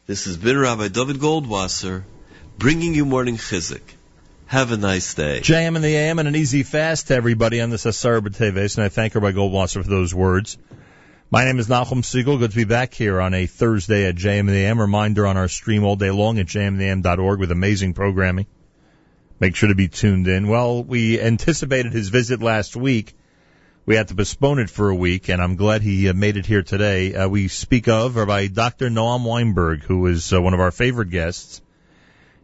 This has been Rabbi David Goldwasser bringing you morning Chizuk. Have a nice day. JM in the AM and an easy fast to everybody on this Asar B'Teves, and I thank Rabbi Goldwasser for those words. My name is Nachum Segal. Good to be back here on a Thursday at JM in the AM. Reminder on our stream all day long at jmintheam.org with amazing programming. Make sure to be tuned in. Well, we anticipated his visit last week. We had to postpone it for a week, and I'm glad he uh, made it here today. Uh, we speak of Rabbi Dr. Noam Weinberg, who is uh, one of our favorite guests.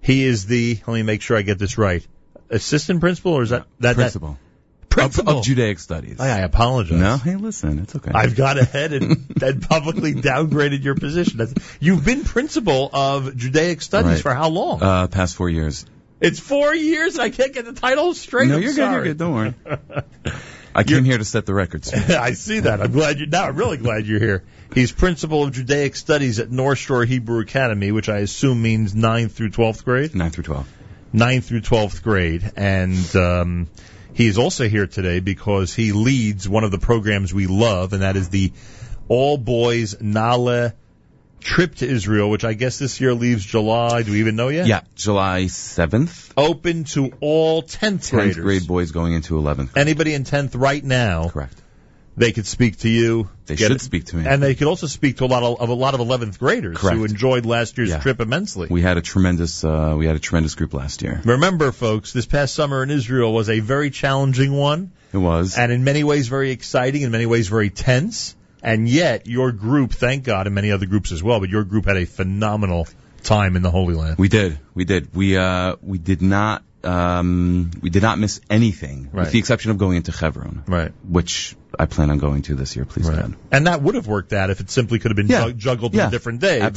He is the, let me make sure I get this right, assistant principal, or is that, that Principal. That, principal. Of, of Judaic studies. I, I apologize. No, hey, listen, it's okay. I've got ahead and, and publicly downgraded your position. That's, you've been principal of Judaic studies Right. for how long? Uh, past four years. it's four years and I can't get the title straight. no, I'm you're good. You're sorry. good. Don't worry. I came here to set the records. I see that. I'm glad you now. I'm really glad you're here. He's principal of Judaic Studies at North Shore Hebrew Academy, which I assume means 9th through 12th grade. 9 through 12. 9th through 12th grade, and um, he is also here today because he leads one of the programs we love, and that is the All Boys Naaleh trip to Israel, which I guess this year leaves July. Do we even know yet? Yeah, July 7th. Open to all 10th 10th graders. grade boys going into 11th. Anybody in 10th right now. Correct. They could speak to you. They should it- speak to me. And they could also speak to a lot of, of a lot of 11th graders Correct. who enjoyed last year's Yeah. trip immensely. We had a tremendous, uh, we had a tremendous group last year. Remember, folks, this past summer in Israel was a very challenging one. It was. and in many ways very exciting, in many ways very tense. And yet, your group, thank God, and many other groups as well, but your group had a phenomenal time in the Holy Land. We did. We did. We uh we did not um we did not miss anything Right. with the exception of going into Chevron. Right. Which I plan on going to this year, please God. And that would have worked out if it simply could have been Yeah. jug- juggled to Yeah. a different day. but-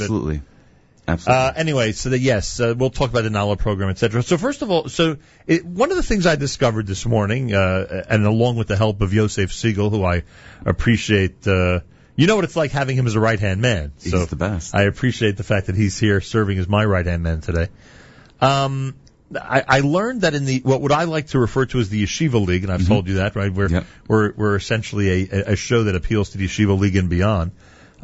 Absolutely. Uh, anyway, so that yes, uh, we'll talk about the Naaleh program, etc. So first of all, so it, one of the things I discovered this morning, uh, and along with the help of Yosef Segal, who I appreciate, uh, you know what it's like having him as a right hand man. He's so the best. I appreciate the fact that he's here serving as my right hand man today. Um, I, I learned that in the what would I like to refer to as the Yeshiva League, and I've told you that, right? We're we're we're essentially a, a show that appeals to the Yeshiva League and beyond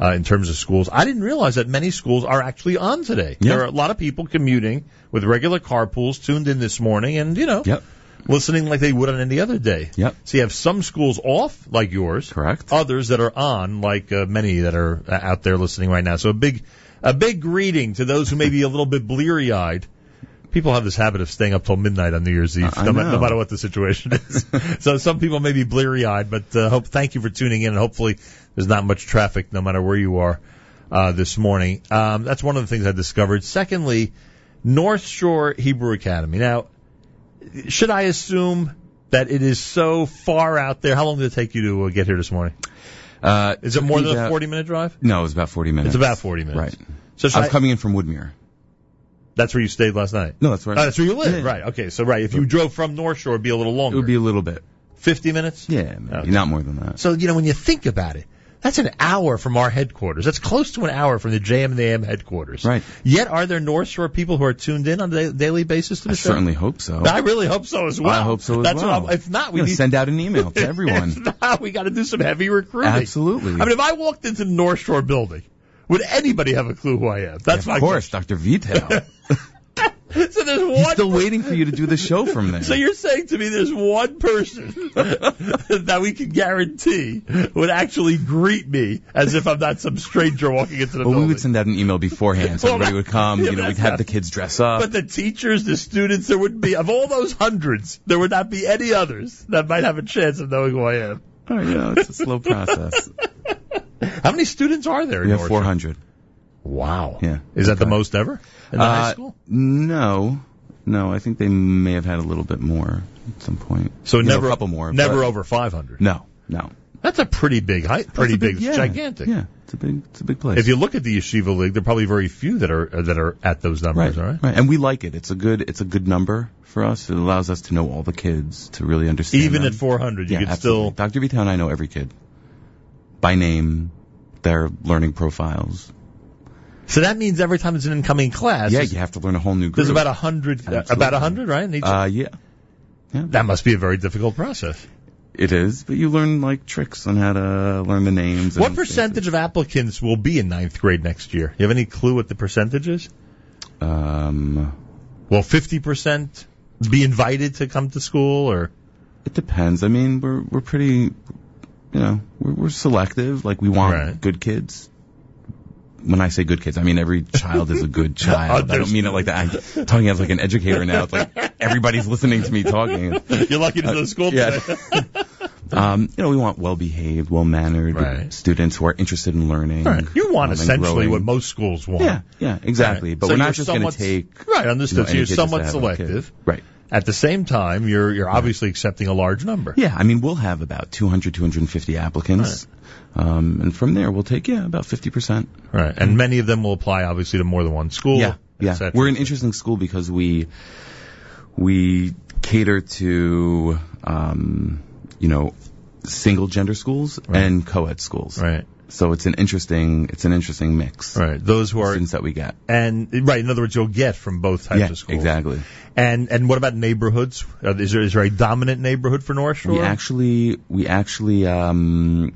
uh, in terms of schools. I didn't realize that many schools are actually on today. Yeah. There are a lot of people commuting with regular carpools tuned in this morning, and you know, Yep. listening like they would on any other day. Yep. So you have some schools off, like yours. Correct. Others that are on, like uh, many that are uh, out there listening right now. So a big, a big greeting to those who may be a little bit bleary eyed. People have this habit of staying up till midnight on New Year's Eve, no, no matter what the situation is. so some people may be bleary eyed, but uh, hope thank you for tuning in, and hopefully there's not much traffic, no matter where you are uh, this morning. Um, that's one of the things I discovered. Secondly, North Shore Hebrew Academy. Now, should I assume that it is so far out there? How long did it take you to uh, get here this morning? Uh, Is it more than a 40 minute drive? No, it was about 40 minutes. It's about 40 minutes. Right. So I was I- coming in from Woodmere. That's where you stayed last night? No, that's where Oh, that's where you live, Yeah. right? Okay, so right, if you drove from North Shore, it'd be a little longer. It would be a little bit. 50 minutes? Yeah, maybe. Okay. not more than that. So, you know, when you think about it, that's an hour from our headquarters. That's close to an hour from the JM in the AM headquarters. Right. Yet, are there North Shore people who are tuned in on a da- daily basis to the I show? certainly hope so. I really hope so as well. I hope so as That's well. What I'm, if not, we You know, need send out an email to everyone. If not, we got to do some heavy recruiting. Absolutely. I mean, if I walked into the North Shore building, would anybody have a clue who I am? That's my of course, Dr. Vito. So there's He's one. still waiting for you to do the show from there. So you're saying to me there's one person that we can guarantee would actually greet me as if I'm not some stranger walking into the well, we would send out an email beforehand so Well, everybody would come. yeah, you know, we'd have not- the kids dress up. But the teachers, the students, there would be, of all those hundreds, there would not be any others that might have a chance of knowing who I am. Oh, you know, it's a slow process. How many students are there in we have North Shore? 400. Wow. Yeah. Is that the most ever in the high Uh, school? No, no. I think they may have had a little bit more at some point. So You know, never a couple more. Never but- over 500. No, no. That's a pretty big height, pretty a big, yeah, gigantic. Yeah, it's a big, it's a big place. If you look at the yeshiva league, there are probably very few that are that are at those numbers. right, All right. right, and we like it. It's a good, it's a good number for us. It allows us to know all the kids to really understand. Even them. at 400, you yeah, could absolutely. Dr. Vito and I know every kid by name, their learning profiles. So that means every time it's an incoming class, yeah, you have to learn a whole new group. there's about a hundred, uh, about a hundred, right? in each- Uh, yeah, that must be a very difficult process. it is. But you learn like tricks on how to learn the names. What percentage of applicants will be in ninth grade next year? You have any clue what the percentage is? Um, Will 50% be invited to come to school or? It depends. I mean, we're we're pretty, you know, we're, we're selective. Like we want Right. good kids. When I say good kids, I mean every child is a good child. I don't mean it like that. I'm talking as like an educator now. It's like everybody's listening to me talking. You're lucky to go to school yeah. today. Um, you know, we want well-behaved, well-mannered Right. students who are interested in learning. Right. You want um, essentially what most schools want. Yeah, yeah, exactly. Right. But So we're not just going to take Right, understood. you know, so you're kid just to somewhat have a kid. selective. Right. At the same time, you're you're obviously accepting a large number. Yeah, I mean, we'll have about 200, 250 applicants. Um, and from there, we'll take, yeah, about 50%. Right. And many of them will apply obviously to more than one school. Yeah, yeah. We're an interesting school because we we cater to um, you know single gender schools and co-ed schools. Right. So it's an interesting it's an interesting mix. Right. Those who are students that we get. And right, in other words, you'll get from both types Yeah, of schools. exactly. And and what about neighborhoods? Uh, is there is there a dominant neighborhood for North Shore? We actually we actually um,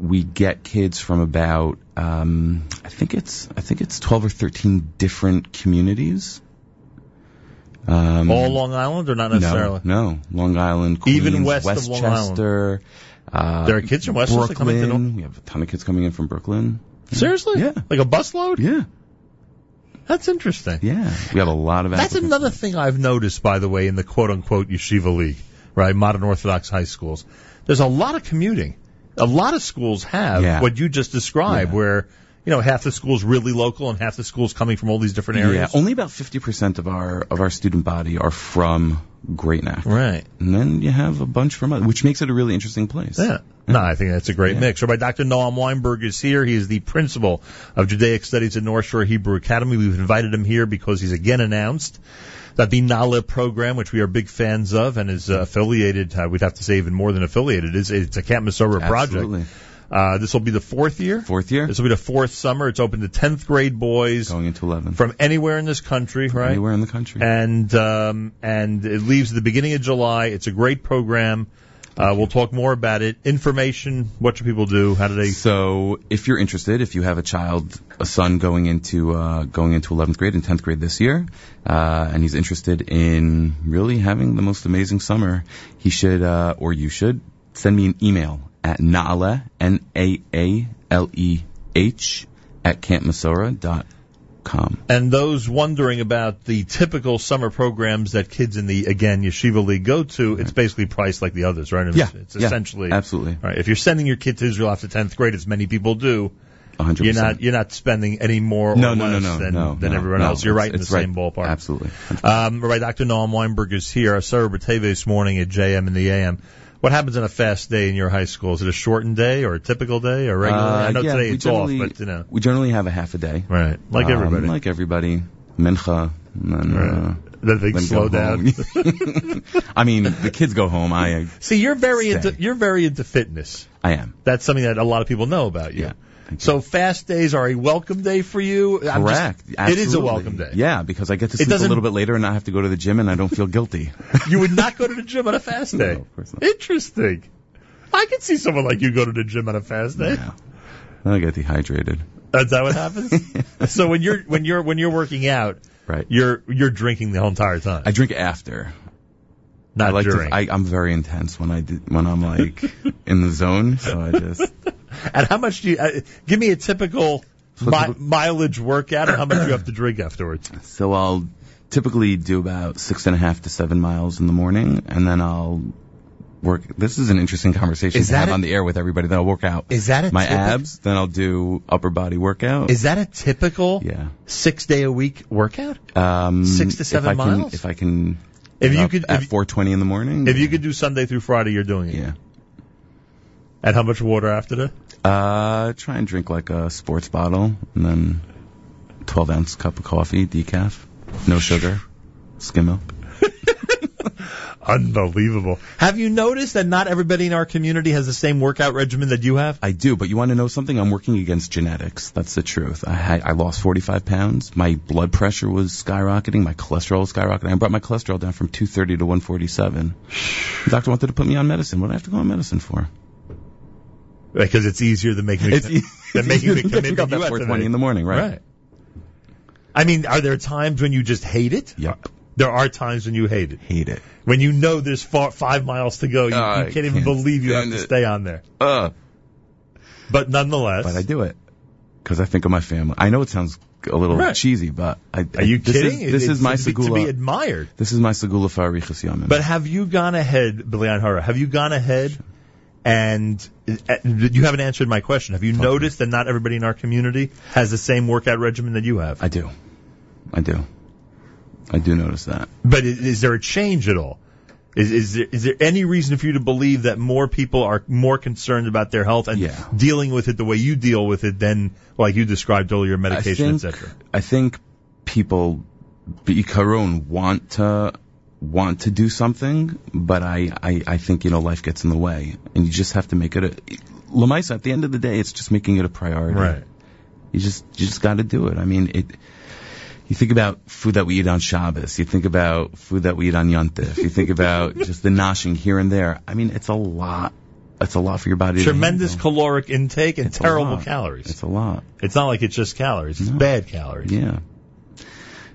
we get kids from about um, I think it's I think it's 12 or 13 different communities. Um, All Long Island or not necessarily? No, no. Long Island, Queens, Even west of Long Westchester. Uh, There are kids from Westchester coming Brooklyn. We have a ton of kids coming in from Brooklyn. Seriously? Yeah. Like a busload? Yeah. That's interesting. Yeah. We have a lot of That's another thing I've noticed, by the way, in the quote unquote yeshiva league, right? Modern Orthodox high schools. There's a lot of commuting. A lot of schools have Yeah. what you just described, where, you know, half the school's really local and half the school's coming from all these different areas. Yeah, only about 50% of our of our student body are from Great Neck. Right. And then you have a bunch from other, which makes it a really interesting place. Yeah. No, I think that's a great Yeah. mix. Rabbi Dr. Noam Weinberg is here. He is the principal of Judaic Studies at North Shore Hebrew Academy. We've invited him here because he's again announced that the Naaleh program, which we are big fans of and is uh, affiliated, uh, we'd have to say even more than affiliated, is it's a Camp Absolutely. project. Uh, this will be the fourth year. Fourth year. This will be the fourth summer. It's open to 10th grade boys Going into 11. from anywhere in this country, right? Anywhere in the country. and um, and it leaves at the beginning of July. It's a great program. Uh, we'll talk more about it. Information. What should people do? How do they? So, if you're interested, if you have a child, a son going into uh, going into 11th grade and 10th grade this year, uh, and he's interested in really having the most amazing summer, he should uh, or you should send me an email at naaleh n a a l e h at campmesorah.com. And those wondering about the typical summer programs that kids in the again yeshiva league go to, it's basically priced like the others, right? It's, Yeah, it's yeah, essentially absolutely. Right. If you're sending your kid to Israel after 10th grade, as many people do, 100%. you're not you're not spending any more or no, no, less no, no, than, no, than no, everyone no. else. You're right in the right. same ballpark. Absolutely. Um, Rabbi Dr. Noam Weinberg is here. Asar B'Teves this morning at JM in the AM. What happens on a fast day in your high school? Is it a shortened day or a typical day or regular? Uh, I know yeah, today it's off, but you know. We generally have a half a day. Right. Like Um, everybody. Like everybody. Mincha. And then, uh, Then they slow go down. I mean, the kids go home. I See, you're very Stay. into you're very into fitness. I am. That's something that a lot of people know about you. Yeah. So fast days are a welcome day for you. I'm just- Correct. it is a welcome day. Yeah, because I get to sleep a little bit later and not have to go to the gym, and I don't feel guilty. You would not go to the gym on a fast day. of course not. Interesting. I could see someone like you go to the gym on a fast day. I get dehydrated. Uh, is that what happens. so when you're when you're when you're working out, Right. you're you're drinking the whole entire time. I drink after. Not I like during. to. I, I'm very intense when I do, when I'm like in the zone. So I just and how much do you uh, give me a typical mi- mileage workout and how much you have to drink afterwards? so I'll typically do about six and a half to seven miles in the morning, and then I'll work. This is an interesting conversation Is to have a- on the air with everybody. Then I'll work out Is that my typical- abs. Then I'll do upper body workout. Is that a typical yeah. six day a week workout? Um, Six to seven if I can, miles? If I can. If you could- at 4:20 in the morning. If you could do Sunday through Friday, you're doing it. Yeah. And how much water after that? Uh, try and drink like a sports bottle, and then 12 ounce cup of coffee, decaf, no sugar, skim milk. Unbelievable. Have you noticed that not everybody in our community has the same workout regimen that you have? I do, but you want to know something? I'm working against genetics. That's the truth. I had, I lost 45 pounds. My blood pressure was skyrocketing. My cholesterol was skyrocketing. I brought my cholesterol down from 230 to 147. The doctor wanted to put me on medicine. What do I have to go on medicine for? Because it's easier than making the, It's e- than making the commitment up at to 420 make. in the morning, right? Right. I mean, are there times when you just hate it? Yep. There are times when you hate it. Hate it. When you know there's far, five miles to go, you, Uh, you can't even can't believe you have to it. stay on there. Uh, But nonetheless, but I do it because I think of my family. I know it sounds a little Right. cheesy, but I, are you this kidding? Is, this It's is my to be- to be admired. This is my segula for Arichas Yamim. But have you gone ahead, Bilian Hara? Have you gone ahead and uh, you haven't answered my question? Have you noticed that not everybody in our community has the same workout regimen that you have? I do. I do. I do notice that. But is there a change at all? Is, is there is there any reason for you to believe that more people are more concerned about their health and Yeah. dealing with it the way you deal with it than like you described earlier, medication, etc. I think people, Karon, want to want to do something, but I, I, I think you know life gets in the way, and you just have to make it a. Lamaisa, at the end of the day, it's just making it a priority. Right. You just you just got to do it. I mean, it. You think about food that we eat on Shabbos. You think about food that we eat on Yontif. You think about just the noshing here and there. I mean, it's a lot. it's a lot for your body. Tremendous caloric intake and It's terrible calories. It's a lot. It's not like it's just calories. It's bad calories. Yeah.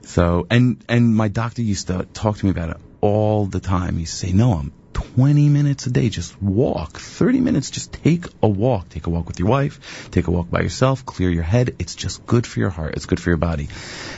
So and and my doctor used to talk to me about it all the time. He'd say, "No, I'm 20 minutes a day. Just walk. 30 minutes. Just take a walk. Take a walk with your wife. Take a walk by yourself. Clear your head. It's just good for your heart. It's good for your body."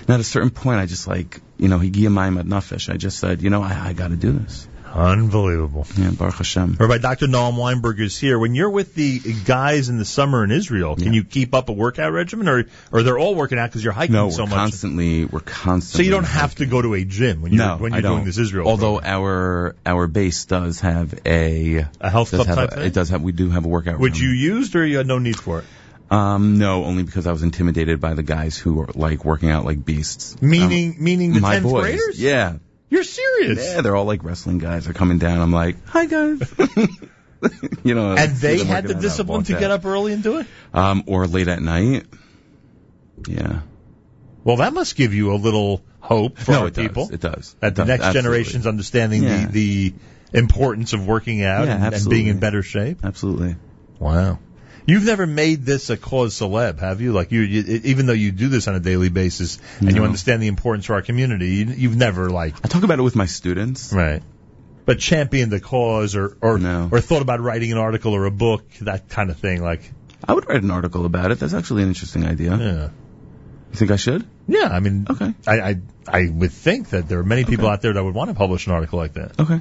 And at a certain point, I just like you know, he my nafesh. I just said, you know, I, I got to do this. Unbelievable. Yeah, Baruch Hashem. Rabbi Dr. Noam Weinberg is here. When you're with the guys in the summer in Israel, can you keep up a workout regimen, or or they're all working out because you're hiking No, so much? constantly we're constantly. so you don't have to go to a gym when you're no, when you're doing this Israel. Although our our base does have a A health club type a- thing? It does have. We do have a workout. which room. you used, or you had no need for it. Um, no, only because I was intimidated by the guys who are like working out like beasts. Meaning, meaning the Um, my tenth boys. graders. Yeah, You're serious. yeah, they're all like wrestling guys. They're coming down. I'm like, hi guys. you know, And they had the discipline to get up early and do it. Um, or late at night. Yeah. Well, that must give you a little hope for No, our it does. people. It does. That It the does, next absolutely. generation's understanding Yeah. the the importance of working out Yeah, and, and being in better shape. Absolutely. Wow. You've never made this a cause celeb, have you? Like you, you even though you do this on a daily basis and you understand the importance for our community, you, you've never like I talk about it with my students. right, but championed the cause or or No. or thought about writing an article or a book, that kind of thing. Like, I would write an article about it. That's actually an interesting idea. yeah, You think I should? yeah. I mean, Okay. I I, I would think that there are many people Okay. out there that would want to publish an article like that. Okay.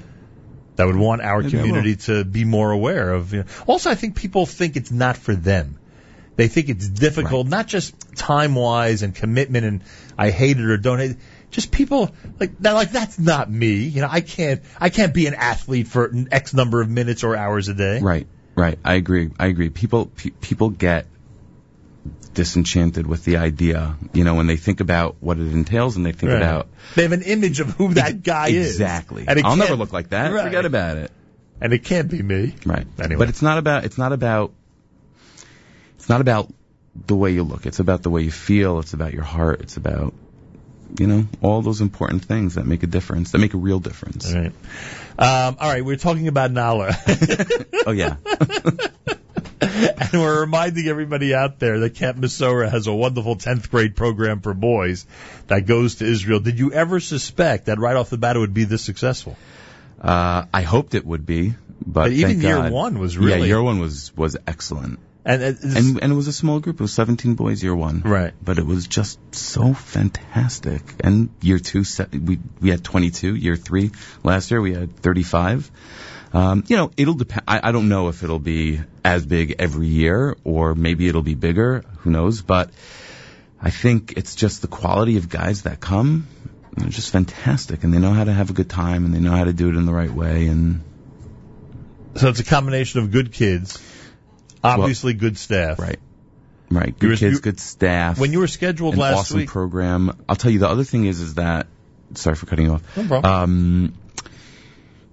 That would want our Maybe community to be more aware of. You know. Also, I think people think it's not for them. They think it's difficult, not just time wise and commitment and I hate it or don't hate it. Just people like that, like that's not me. You know, I can't, I can't be an athlete for an X number of minutes or hours a day. Right. Right. I agree. I agree. People pe- people get disenchanted with the idea, you know, when they think about what it entails and they think Right. about They have an image of who that guy is. exactly. I'll never look like that. Right. Forget about it. And it can't be me. Right. Anyway. But it's not about it's not about it's not about the way you look. It's about the way you feel. It's about your heart. It's about you know all those important things that make a difference. That make a real difference. All right. Um, all right. We're talking about Naaleh. Oh yeah. and we're reminding everybody out there that Camp Mesorah has a wonderful 10th grade program for boys that goes to Israel. Did you ever suspect that right off the bat it would be this successful? Uh, I hoped it would be, but, But even year God. one was really- yeah. Year one was was excellent. And, it's- and and it was a small group. It was 17 boys year one. Right. But it was just so fantastic. And year two, se- we we had 22. Year three, last year we had 35. Um, you know, it'll depend. I, I don't know if it'll be as big every year or maybe it'll be bigger. Who knows? But I think it's just the quality of guys that come. They're just fantastic, and they know how to have a good time, and they know how to do it in the right way. And so it's a combination of good kids, obviously good staff. Right. Right. Were- Good kids, you- good staff. When you were scheduled last awesome week, program. I'll tell you the other thing is is that sorry for cutting you off. No problem. Um,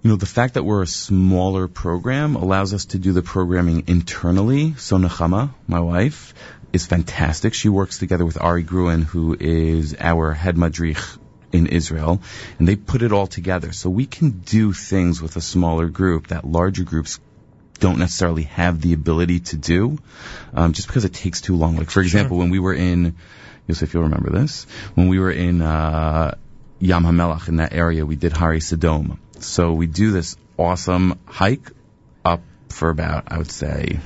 you know, the fact that we're a smaller program allows us to do the programming internally. So Nechama, my wife, is fantastic. She works together with Ari Gruen, who is our head madrich in Israel, and they put it all together. So we can do things with a smaller group that larger groups don't necessarily have the ability to do, um, just because it takes too long. Like for example, when we were in, Yosef, you'll see if you remember this, when we were in uh, Yam HaMelach in that area, we did Hari Sodom. So we do this awesome hike up for about, I would say,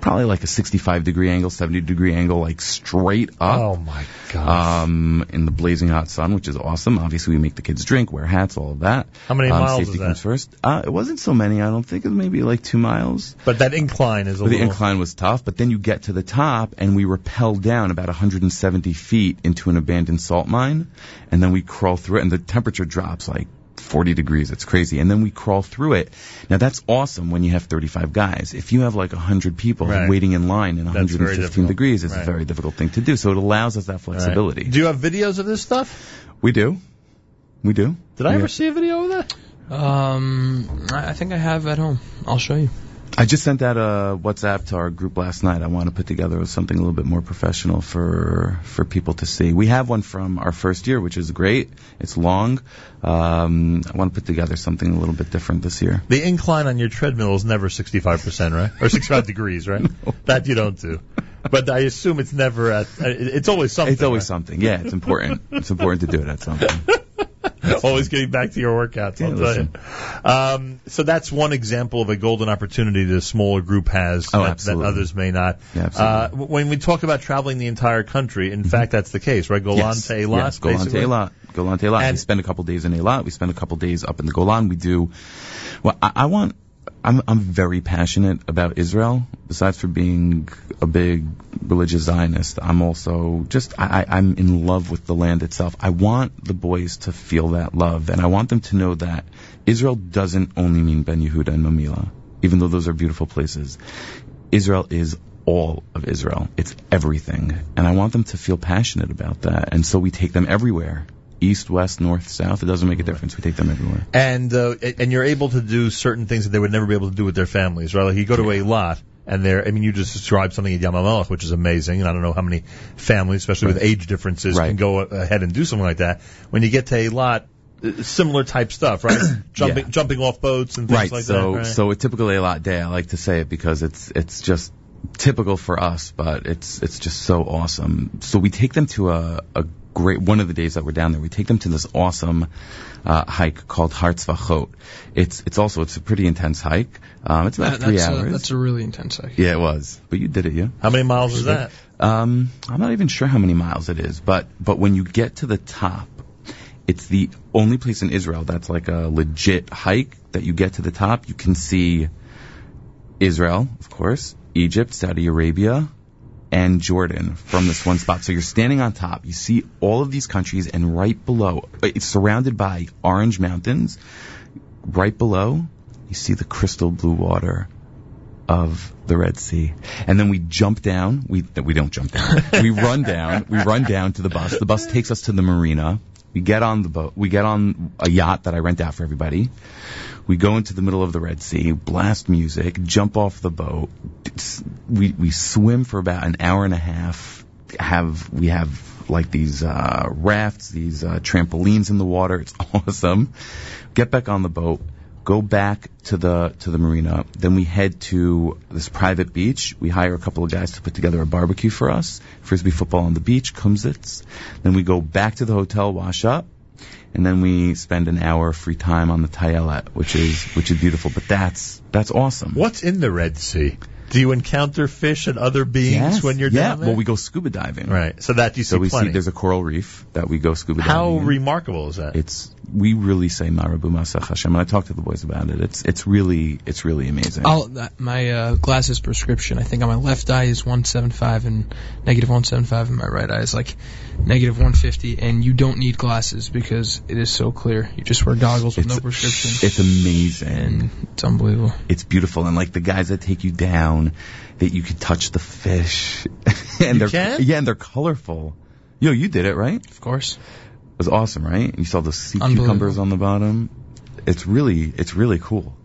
probably like a 65 degree angle, 70 degree angle, like straight up. Oh my god! Um, in the blazing hot sun, which is awesome. Obviously, we make the kids drink, wear hats, all of that. How many um, miles Safety is that? comes first. Uh, it wasn't so many. I don't think it was maybe like two miles. but that incline is a But the little. incline was tough, but then you get to the top and we rappel down about 170 feet into an abandoned salt mine, and then we crawl through it, and the temperature drops like 40 degrees. It's crazy. And then we crawl through it. Now that's awesome when you have 35 guys. If you have like 100 people Right. waiting in line in 115 degrees, it's Right. a very difficult thing to do. So it allows us that Right. flexibility. Do you have videos of this stuff? We do. We do. Did I ever have- see a video of that? Um, I I think I have at home. I'll show you. I just sent out a WhatsApp to our group last night. I want to put together something a little bit more professional for for people to see. We have one from our first year, which is great. It's long. Um, I want to put together something a little bit different this year. The incline on your treadmill is never 65%, right? Or 65 degrees, right? That you don't do. But I assume it's never at, uh, it's always something. It's always right? something. Yeah, it's important. it's important to do it at something. Always getting back to your workouts, I'll tell listen. you. Um, so that's one example of a golden opportunity that a smaller group has Oh, that, that others may not. Yeah. Uh, when we talk about traveling the entire country, in fact, that's the case, right? Golan yes. to Eilat, Yes, Golan to basically? Eilat. Golan to Eilat. we And- spend a couple days in Eilat. We spend a couple days up in the Golan. We do. Well, I, I want. I'm I'm very passionate about Israel. Besides for being a big religious Zionist, I'm also just I, I'm in love with the land itself. I want the boys to feel that love, and I want them to know that Israel doesn't only mean Ben Yehuda and Mamila, even though those are beautiful places. Israel is all of Israel. It's everything. And I want them to feel passionate about that. And so we take them everywhere. East, west, north, south. It doesn't make a difference. We take them everywhere. And uh, and you're able to do certain things that they would never be able to do with their families, right? Like you go to Eilat, and there. I mean, you just described something at Yam HaMelach, which is amazing, and I don't know how many families, especially with age differences, can go ahead and do something like that. When you get to Eilat, uh, similar type stuff, right? jumping Yeah. jumping off boats and things right. like so that. Right? so a typical Eilat day. I like to say it because it's it's just typical for us, but it's it's just so awesome. So we take them to a a great one of the days that we're down there. We take them to this awesome uh, hike called Har Tzfachot. It's it's also it's a pretty intense hike. Um, it's about That- three that's, hours. A, that's a really intense hike. Yeah, it was. But you did it, yeah. How many miles is that? Um, I'm not even sure how many miles it is, but but when you get to the top, it's the only place in Israel that's like a legit hike that you get to the top. You can see Israel, of course, Egypt, Saudi Arabia, and Jordan from this one spot. So you're standing on top. You see all of these countries, and right below, uh, it's surrounded by orange mountains. Right below, you see the crystal blue water of the Red Sea. And then we jump down. We we don't jump down. we run down. We run down to the bus. The bus takes us to the marina. We get on the boat. We get on a yacht that I rent out for everybody. We go into the middle of the Red Sea, blast music, jump off the boat. We we swim for about an hour and a half. Have we have like these uh, rafts, these uh, trampolines in the water. It's awesome. Get back on the boat go back to the to the marina. Then we head to this private beach. We hire a couple of guys to put together a barbecue for us. Frisbee football on the beach, kumsitz. Then we go back to the hotel, wash up, and then we spend an hour of free time on the Tayelet, which is which is beautiful. But that's that's awesome. What's in the Red Sea? Do you encounter fish and other beings Yes, when you're yeah. down there? Well, we go scuba diving. Right. So that you see. So see we plenty. see there's a coral reef that we go scuba diving. How in. remarkable is that? It's we really say Marabu Masach Hashem, and I talk to the boys about it. It's it's really it's really amazing. I'll, that, my uh, glasses prescription, I think on my left eye is 175 and negative 175, and my right eye is like negative 150. And you don't need glasses because it is so clear. You just wear goggles with no prescription. It's amazing. it's unbelievable. It's beautiful, and like the guys that take you down, that you can touch the fish, and You they're can? yeah, and they're colorful. Yo, you did it right? Of course. It was awesome, right? You saw the sea cucumbers on the bottom. It's really it's really cool.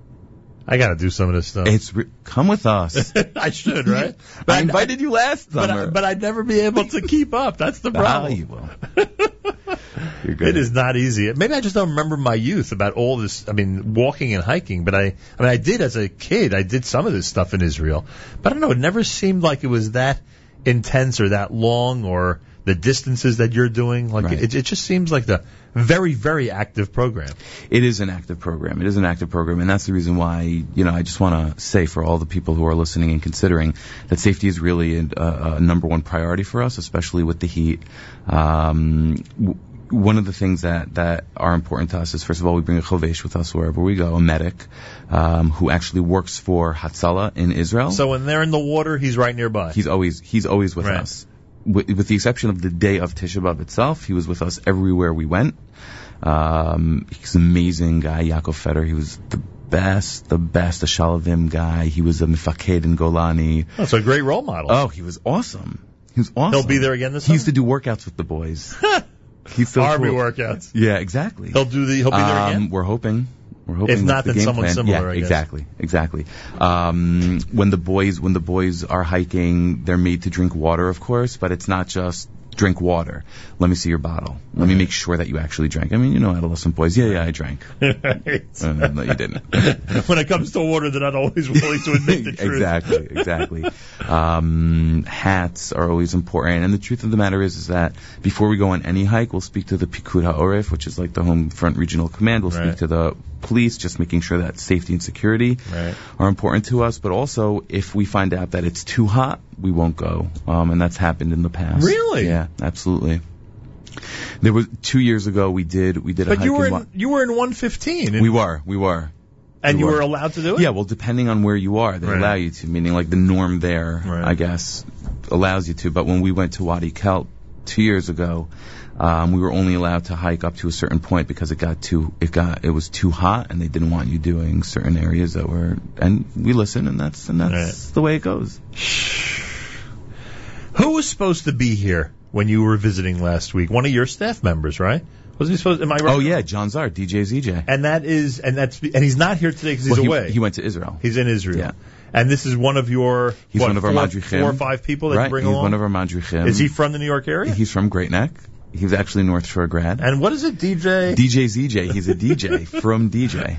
I got to do some of this stuff. It's re- come with us. I should, right? But I invited you last But, I, summer. but I'd never be able to keep up. That's the Ah, problem. you will. You're good. It is not easy. Maybe I just don't remember my youth about all this. I mean, walking and hiking. But I, I mean, I did as a kid. I did some of this stuff in Israel. But I don't know. It never seemed like it was that intense or that long or the distances that you're doing. Like Right. it, it just seems like the very, very active program. It is an active program. It is an active program, and that's the reason why you know I just want to say for all the people who are listening and considering that safety is really a, a number one priority for us, especially with the heat. Um, w- one of the things that, that are important to us is first of all we bring a chovesh with us wherever we go, a medic um, who actually works for Hatzalah in Israel. So when they're in the water, he's right nearby. He's always he's always with Right. us. With, with the exception of the day of Tisha B'av itself, he was with us everywhere we went. Um, he's an amazing guy, Yaakov Feder. He was the best, the best, a Shaalvim guy. He was a Mifaked in Golani. That's a great role model. Oh, he was awesome. He was awesome. He'll be there again this time. He used to do workouts with the boys. He's so Army cool. workouts. Yeah, exactly. He'll do the. He'll be there Um, again. We're hoping. We're hoping If not, the then someone plan. similar, Yeah, exactly, exactly. Um, when the boys when the boys are hiking, they're made to drink water, of course, but it's not just drink water. Let me see your bottle. Let me make sure that you actually drank. I mean, you know, adolescent boys. Yeah, yeah, I drank. Uh, no, you didn't. when it comes to water, they're not always willing to admit the truth. exactly, exactly. Um, hats are always important, and the truth of the matter is, is that before we go on any hike, we'll speak to the Pikud HaOref, which is like the home front regional command. We'll Right. speak to the police, just making sure that safety and security Right. are important to us. But also, if we find out that it's too hot, we won't go, um, and that's happened in the past. Really? Yeah, absolutely. There was two years ago we did we did a But you were in in, you were in 115. we were we were And We you were allowed to do it? Yeah, well, depending on where you are, they Right. allow you to. Meaning, like the norm there, Right. I guess, allows you to. But when we went to Wadi Kelt two years ago, um, we were only allowed to hike up to a certain point because it got too it got it was too hot, and they didn't want you doing certain areas that were. And we listened, and that's and that's the way it goes. Who was supposed to be here when you were visiting last week? One of your staff members, right? Wasn't he supposed? Am I right? Oh yeah, John Zar, DJ ZJ. And that is, and that's, and he's not here today because he's Well, he- away. he went to Israel. He's in Israel. Yeah. And this is one of your. He's what, one of our four, madrichim. four or five people that right, you bring he's along. one of our madrichim. Is he from the New York area? He's from Great Neck. He's actually North Shore grad. And what is it, DJ? DJ ZJ. He's a DJ from DJ.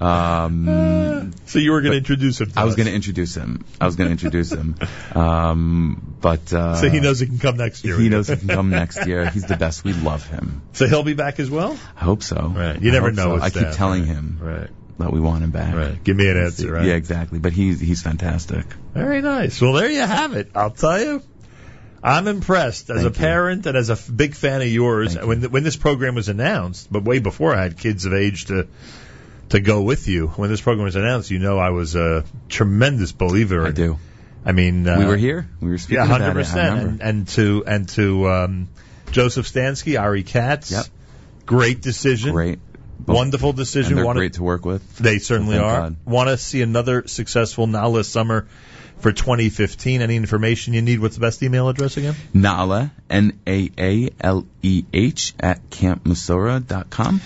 Um, so you were going to introduce him. To I was going to introduce him. I was going to introduce him. Um, but uh, So he knows he can come next year. He knows he can come next year. He's the best. We love him. So he'll be back as well. I hope so. Right. You I never know so. I keep telling right. him Right. that we want him back. Right. Give me an answer, right? Yeah, exactly. But he's he's fantastic. Very nice. Well, there you have it. I'll tell you. I'm impressed as Thank a you. parent and as a big fan of yours. Thank. When when this program was announced, but way before I had kids of age to to go with you. When this program was announced, you know I was a tremendous believer. I do. I mean, uh, we were here. We were speaking Yeah, hundred percent. And, and to and to um, Joseph Stansky, Ari Katz. Yep. Great decision. Great. Wonderful decision. And they're Wanna- great to work with. They certainly are. God. Want to see another successful Naaleh summer for 2015? Any information you need? What's the best email address again? Naaleh, N-A-A-L-E-H at campmesorah.com.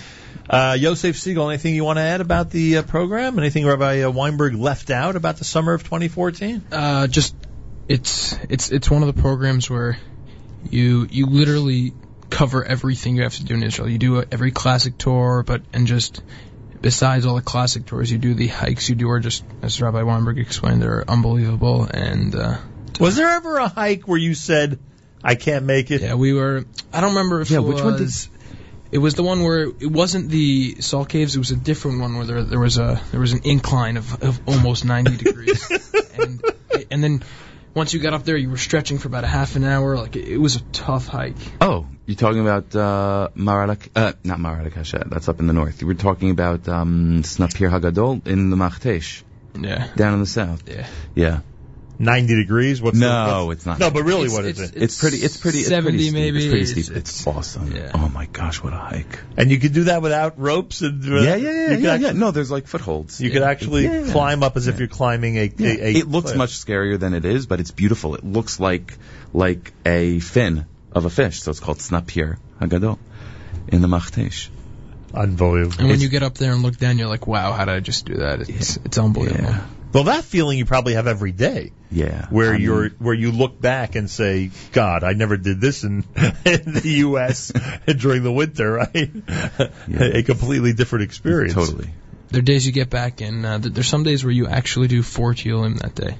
Uh, Yosef Segal, anything you want to add about the uh, program? Anything Rabbi uh, Weinberg left out about the summer of 2014? Uh, just it's it's it's one of the programs where you you literally cover everything you have to do in Israel. You do every classic tour, but and just besides all the classic tours, you do the hikes you do are just as Rabbi Weinberg explained, they're unbelievable. And uh, Was there ever a hike where you said, "I can't make it"? yeah, we were. I don't remember if Yeah, it which one did- It was the one where it wasn't the salt caves. It was a different one where there, there was a there was an incline of, of almost 90 degrees, and and then once you got up there, you were stretching for about a half an hour. Like it, it was a tough hike. Oh, you're talking about uh, Maralak, uh, not Maralak that's up in the north. You were talking about um, Snapir Hagadol in the Machtesh, Yeah. down in the south. Yeah. Yeah. 90 degrees? What's No, the, what's, it's not. No, but really, It's- what is it's- it? It's pretty. It's pretty. It's 70 pretty steep. maybe. It's pretty steep. It's, it's- awesome. yeah. Oh my gosh, what a hike! And you could do that without ropes and uh, yeah, yeah, yeah, yeah, could yeah. No, there's like footholds. You could actually Yeah, yeah. climb up as if you're climbing a. Yeah. a, a it looks cliff. much scarier than it is, but it's beautiful. It looks like like a fin of a fish, so it's called Snapir Hagadol in the Machtesh. unbelievable. And when It's- you get up there and look down, you're like, wow, how did I just do that? It's it's unbelievable. Yeah, Well, that feeling you probably have every day, yeah. where I you're where you look back and say, "God, I never did this in, in the U.S. during the winter." Right? a completely different experience. totally. There are days you get back, and uh, th- there's some days where you actually do four TLM that day.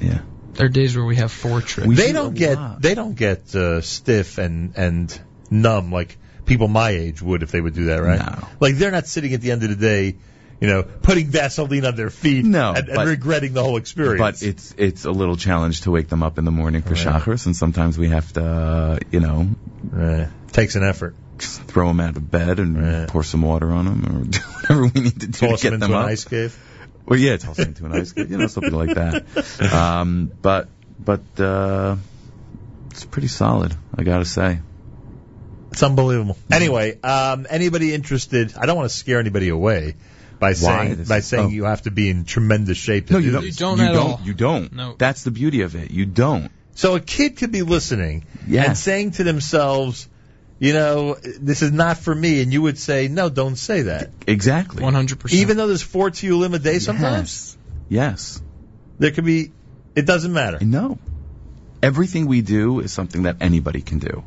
Yeah. There are days where we have four trips. We They do don't get lot. they don't get uh, stiff and and numb like people my age would if they would do that, right? No. Like they're not sitting at the end of the day, you know, putting Vaseline on their feet No, and, and but- regretting the whole experience. But it's it's a little challenge to wake them up in the morning for Right. and sometimes we have to, uh, you know, Right. takes an effort. throw them out of bed and Right. pour some water on them, or do whatever we need to do Toss to them get into them an up. ice cave. Well, yeah, toss them into an ice cave, you know, something like that. Um, but but uh, it's pretty solid, I gotta say. It's unbelievable. Anyway, um, anybody interested? I don't want to scare anybody away by saying This by is- saying oh. you have to be in tremendous shape. To No, you don't. this. You don't you at don't. all. You don't. No. That's the beauty of it. You don't. So a kid could be listening Yes. and saying to themselves, you know, this is not for me, and you would say, no, don't say that. Exactly. 100%. Even though there's four Tiyulim a day sometimes? Yes. Yes. There could be, it doesn't matter. No. Everything we do is something that anybody can do.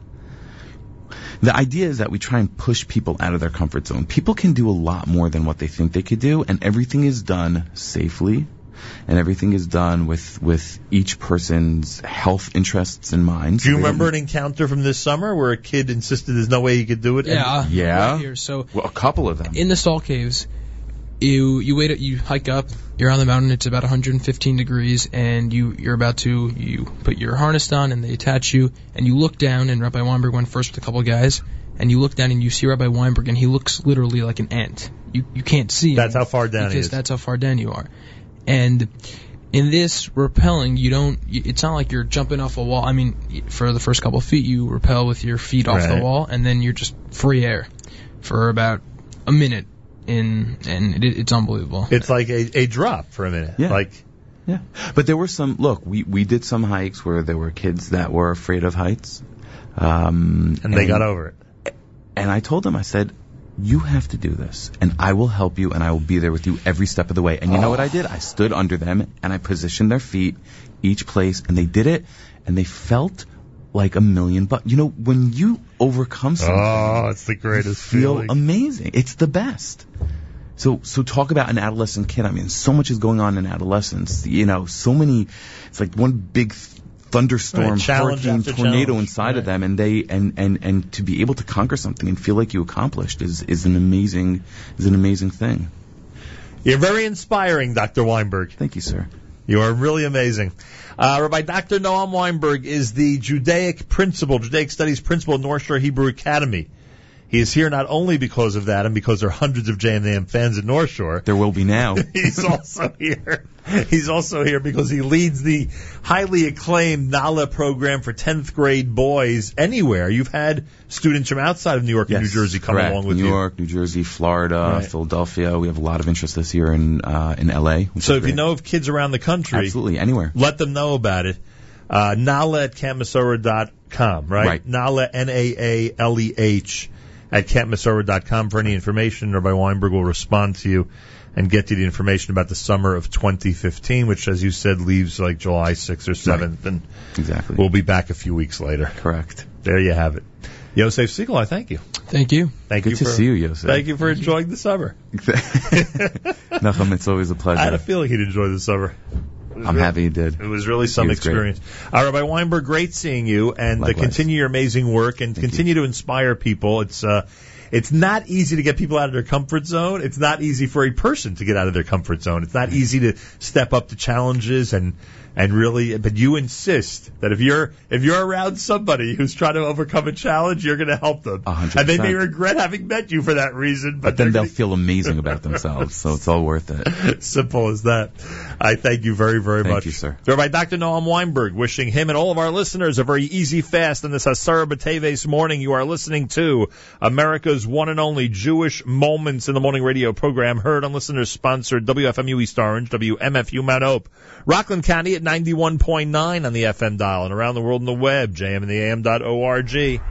The idea is that we try and push people out of their comfort zone. People can do a lot more than what they think they could do, and everything is done safely, and everything is done with, with each person's health interests in mind. Do you remember an encounter from this summer where a kid insisted there's no way he could do it? Yeah, uh, Yeah. right here. So Well, a couple of them. in the salt caves, you you wait you hike up. You're on the mountain. It's about 115 degrees, and you you're about to you put your harness on, and they attach you, and you look down. And Rabbi Weinberg went first with a couple of guys, and you look down and you see Rabbi Weinberg, and he looks literally like an ant. You you can't see him That's how far down he because is. that's how far down you are. And in this rappelling, you don't. It's not like you're jumping off a wall. I mean, for the first couple of feet, you rappel with your feet off the wall, and then you're just free air for about a minute. In and it, it's unbelievable. It's like a, a drop for a minute. Yeah. Like, Yeah. But there were some, look, we, we did some hikes where there were kids that were afraid of heights. Um, and they got over it. And I told them, I said, you have to do this, and I will help you, and I will be there with you every step of the way. And you know what I did? I stood under them, and I positioned their feet each place, and they did it, and they felt like a million bucks. You know, when you overcome oh, something, Oh, it's the greatest feel feeling. amazing. It's the best. So, so talk about an adolescent kid. I mean, so much is going on in adolescence. You know, so many. It's like one big thunderstorm, Right, hurricane, tornado inside of them, and they and and and to be able to conquer something and feel like you accomplished is is an amazing is an amazing thing. You're very inspiring, Dr. Weinberg. Thank you, sir. You are really amazing. Uh, Rabbi Dr. Noam Weinberg is the Judaic principal, Judaic Studies principal at North Shore Hebrew Academy. He is here not only because of that and because there are hundreds of JNAM fans at North Shore. There will be now. He's also here. He's also here because he leads the highly acclaimed Naaleh program for 10th grade boys anywhere. You've had students from outside of New York and New Jersey come correct. along with New you. New York, New Jersey, Florida, Right. Philadelphia. We have a lot of interest this year in uh, in LA. So if you know of kids around the country, absolutely anywhere. let them know about it. Uh, Naaleh at campmesorah.com, right? Right. Naaleh, N-A-A-L-E-H, at campmesorah.com for any information. Rabbi Weinberg will respond to you and get you the information about the summer of 2015, which, as you said, leaves like July 6th or 7th, and Exactly. we'll be back a few weeks later. Correct. There you have it. Yosef Segal, I thank you. Thank you. Thank Good you to for, see you, Yosef. Thank you for enjoying the summer. Nachum, it's always a pleasure. I had a feeling he'd enjoy the summer. I'm happy you did. It was really some was great. experience. Uh, Rabbi Weinberg, great seeing you, and uh, continue your amazing work and continue to inspire people. It's uh, it's not easy to get people out of their comfort zone. It's not easy for a person to get out of their comfort zone. It's not mm-hmm. easy to step up to challenges and and really. But you insist that if you're if you're around somebody who's trying to overcome a challenge, you're going to help them, hundred and they may regret having met you for that reason. But, But then they'll feel amazing about themselves, so it's all worth it. Simple as that. I thank you very, very Thank much. you, sir. Rabbi Dr. Noam Weinberg, wishing him and all of our listeners a very easy fast on this Asara B'Teves morning. You are listening to America's one and only Jewish Moments in the Morning radio program, heard on listeners sponsored WFMU East Orange, WMFU Mount Hope, Rockland County at 91.9 on the FM dial and around the world on the web, jmintheam.org.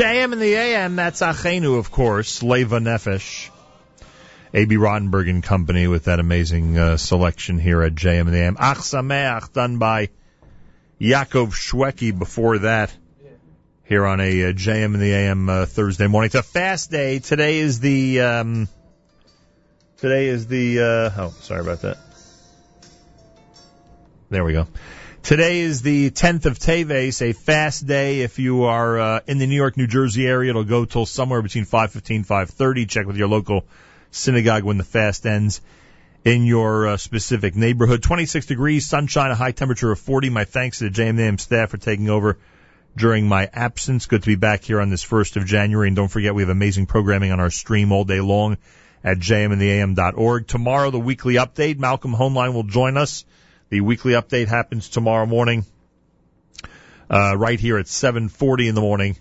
JM in the AM, that's Achenu, of course, Leva Nefesh. A.B. Rottenberg and Company with that amazing uh, selection here at JM in the AM. Ach Sameach, done by Yaakov Shwekey before that. Here on a uh, JM in the AM uh, Thursday morning. It's a fast day. Today is the, um, today is the, uh, oh, sorry about that. There we go. Today is the 10th of Teves, a fast day. If you are uh, in the New York, New Jersey area, it'll go till somewhere between 5:15, 5:30. Check with your local synagogue when the fast ends in your uh, specific neighborhood. 26 degrees, sunshine, a high temperature of 40. My thanks to the JMAM staff for taking over during my absence. Good to be back here on this 1st of January. And don't forget, we have amazing programming on our stream all day long at jmintheam.org. Tomorrow, the weekly update. Malcolm Hoenlein will join us. The weekly update happens tomorrow morning, uh, right here at 7:40 in the morning.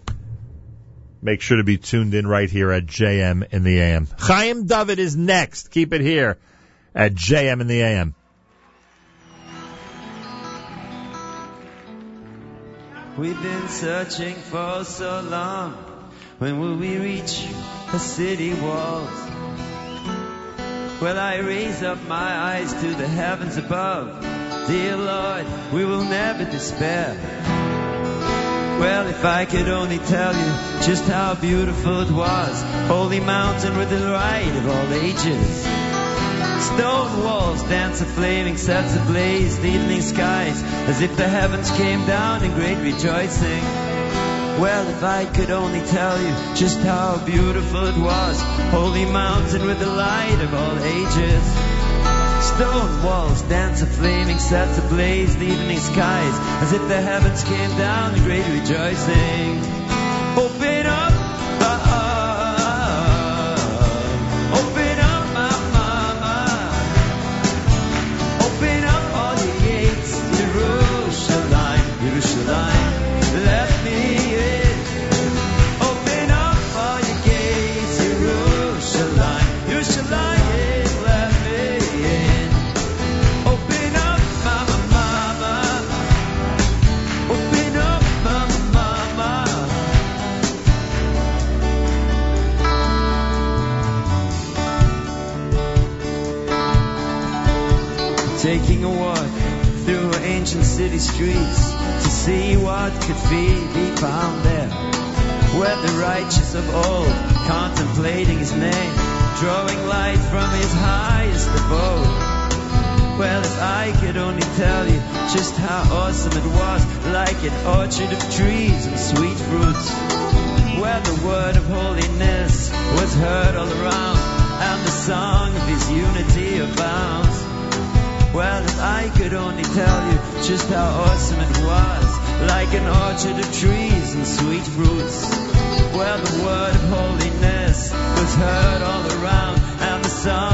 Make sure to be tuned in right here at JM in the AM. Chaim David is next. Keep it here at JM in the AM. We've been searching for so long. When will we reach the city walls? Well, I raise up my eyes to the heavens above. Dear Lord, we will never despair. Well, if I could only tell you just how beautiful it was. Holy mountain with the light of all ages. Stone walls dance a flaming sets ablaze, the evening skies, as if the heavens came down in great rejoicing. Well, if I could only tell you just how beautiful it was, holy mountain with the light of all ages. Stone walls dance a flaming sets ablaze, the evening skies, as if the heavens came down in great rejoicing. Oh, Open just how awesome it was, like an orchard of trees and sweet fruits, where the word of holiness was heard all around, and the song of his unity abounds. Well, if I could only tell you just how awesome it was, like an orchard of trees and sweet fruits. Well, the word of holiness was heard all around, and the song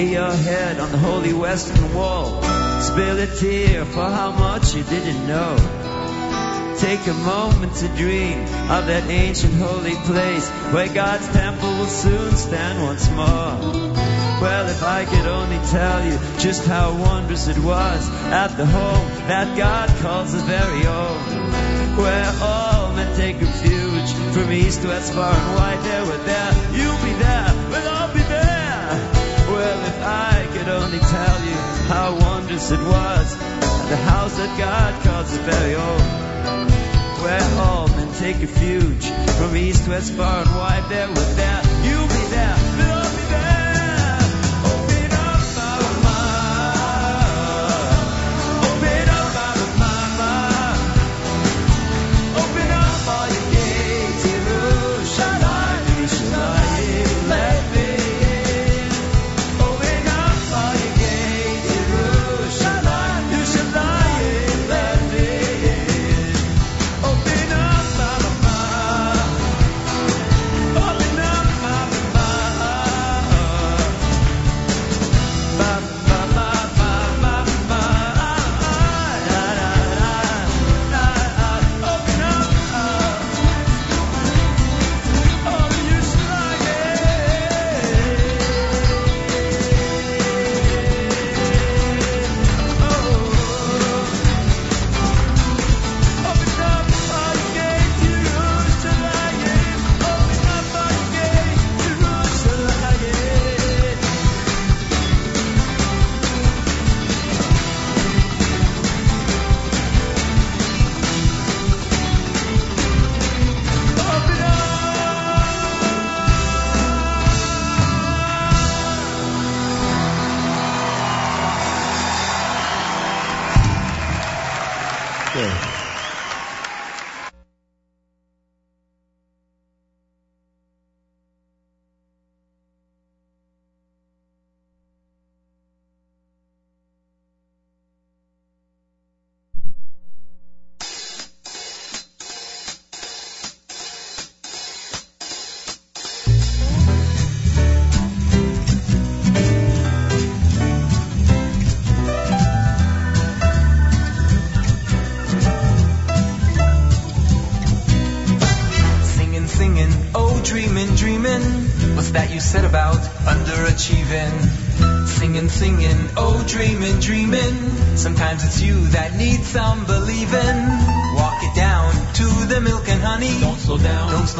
Lay your head on the holy western wall. Spill a tear for how much you didn't know. Take a moment to dream of that ancient holy place where God's temple will soon stand once more. Well, if I could only tell you just how wondrous it was at the home that God calls his very own, where all men take refuge from east, to west, far and wide. There, we're there, only tell you how wondrous it was the house that God calls his very own where all men take refuge from east, west, far and wide. There, we're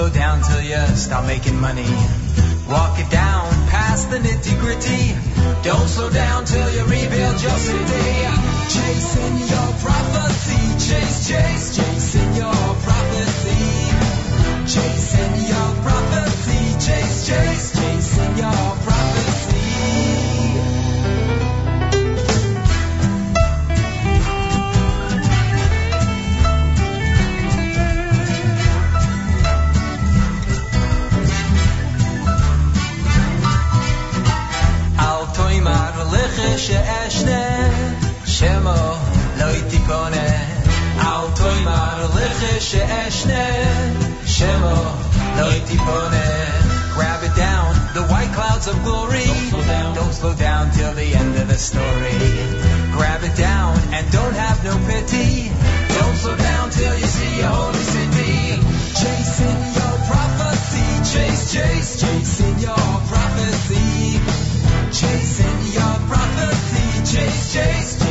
slow down till you start making money. Walk it down past the nitty gritty. Don't slow down till you rebuild your city. Chasing your prophecy. Chase, chase, chasing your prophecy. Chasing your prophecy. Chase, chase, chasing your Shne, Shemo, Noi Tipone. Grab it down, the white clouds of glory. Don't slow down, don't slow down till the end of the story. Grab it down and don't have no pity. Don't slow down till you see your holy city. Chasing your prophecy, chase, chase, chasing your prophecy. Chasing your prophecy, chase, chase, chase.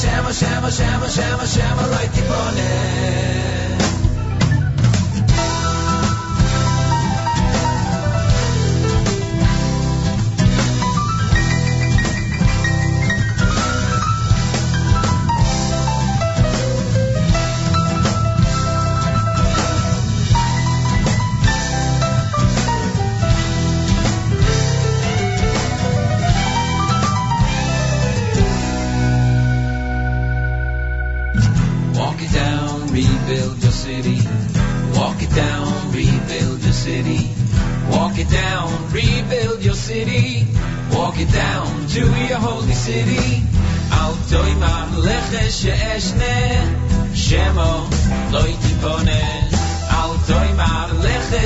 Shema shema shema shema shema shema loy city au toy ba lege she esne shemo loy tipone au toy ba lege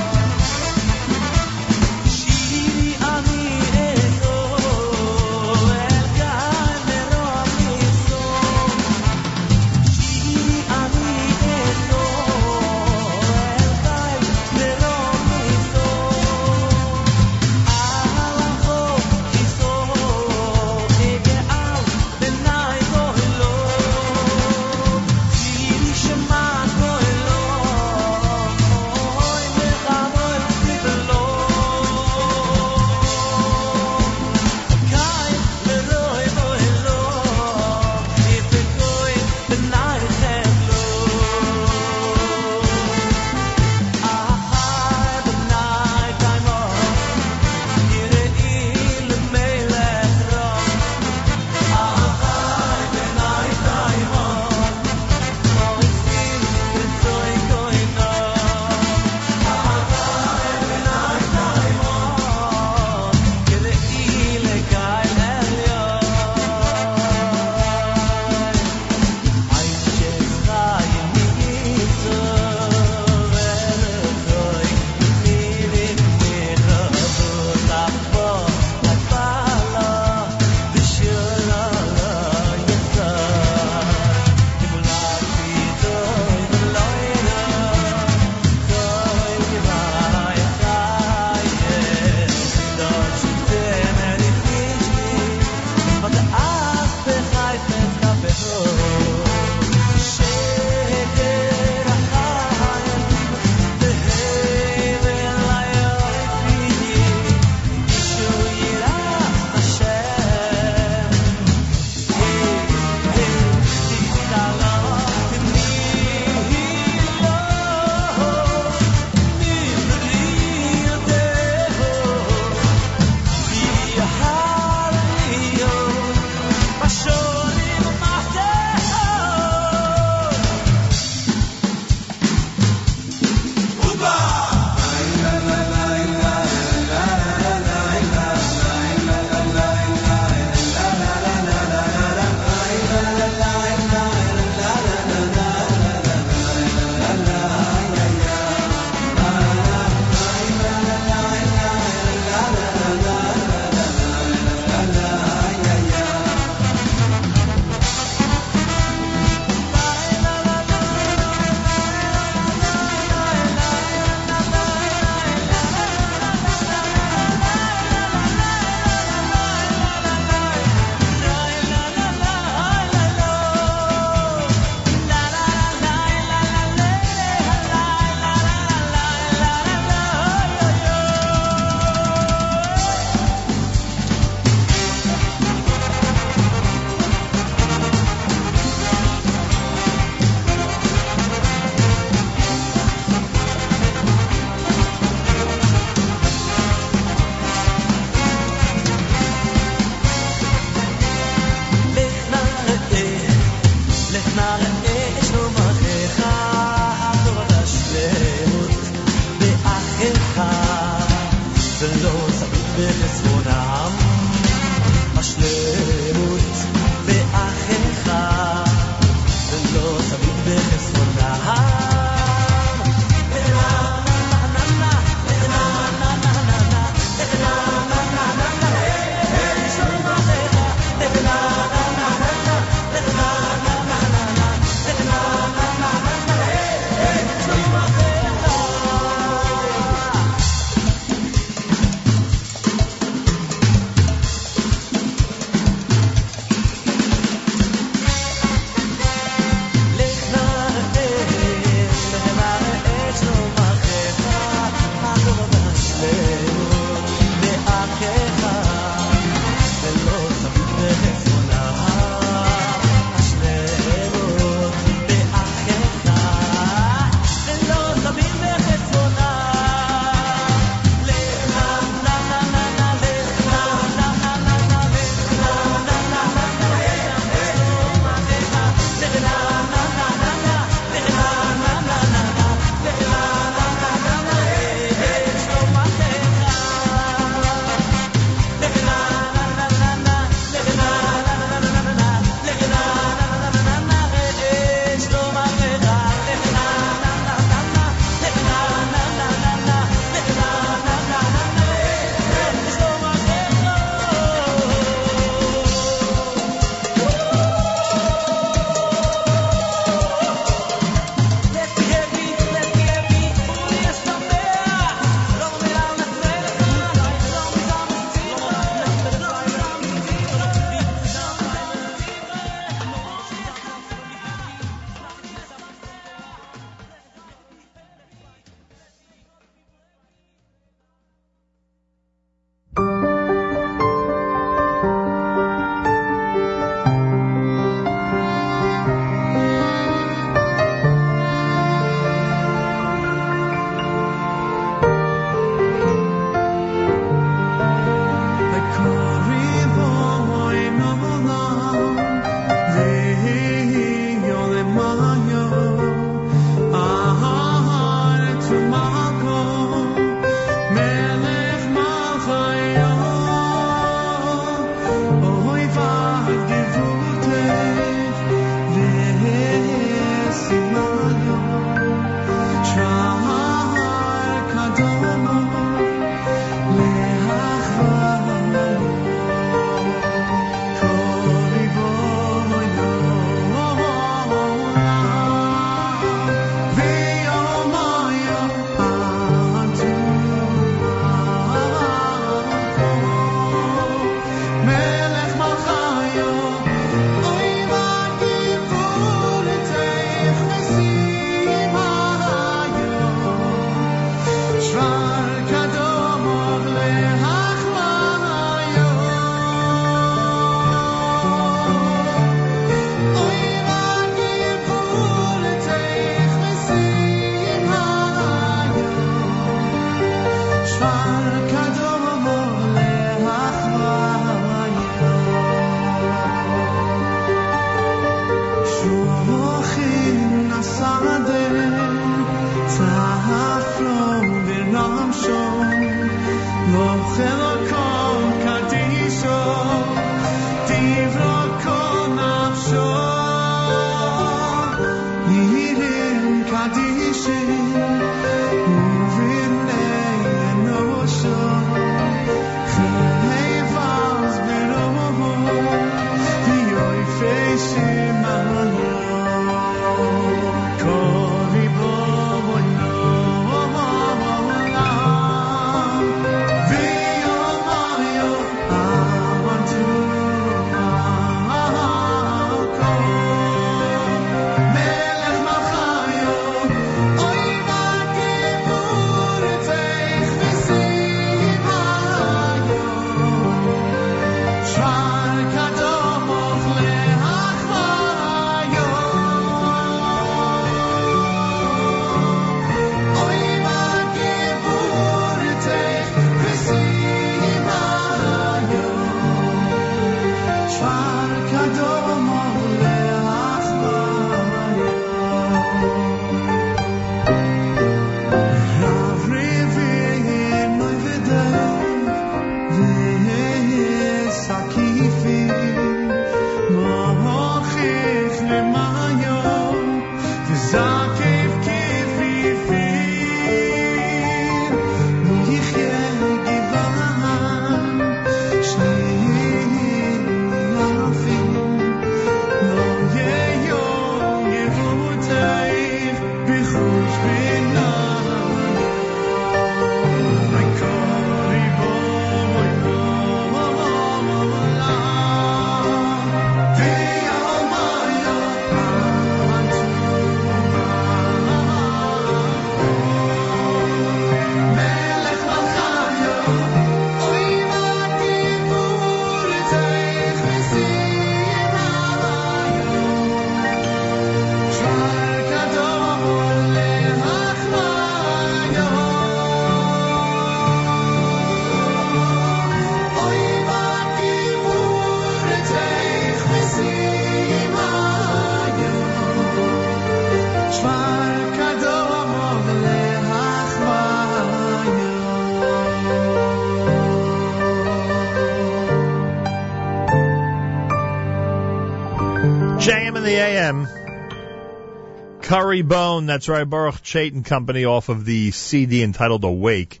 Curry Bone, that's right, Baruch Chaitin Company off of the CD entitled Awake.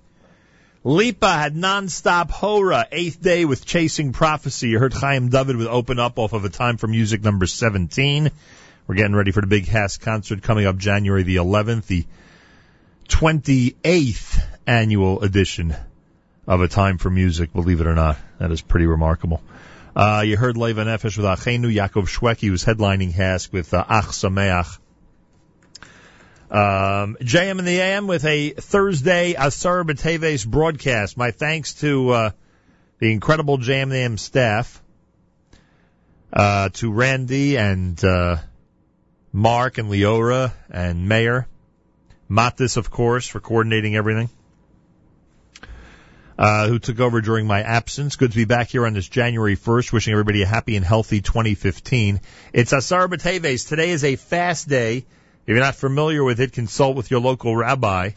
Lipa had non-stop Hora, eighth day with Chasing Prophecy. You heard Chaim David with Open Up off of a Time for Music number 17. We're getting ready for the Big HASC concert coming up January the 11th, the 28th annual edition of A Time for Music, believe it or not. That is pretty remarkable. Uh, you heard Leva Nefesh with Achenu, Yaakov Shwekey was headlining HASC with uh, Ach Sameach. Um, JM in the AM with a Thursday Asar B'Teves broadcast. My thanks to uh, the incredible JM in the AM staff, uh, to Randy and uh, Mark and Leora and Mayor, Matis, of course, for coordinating everything. Uh, who took over during my absence. Good to be back here on this January 1st. Wishing everybody a happy and healthy 2015. It's Asar B'Teves. Today is a fast day. If you're not familiar with it, consult with your local rabbi.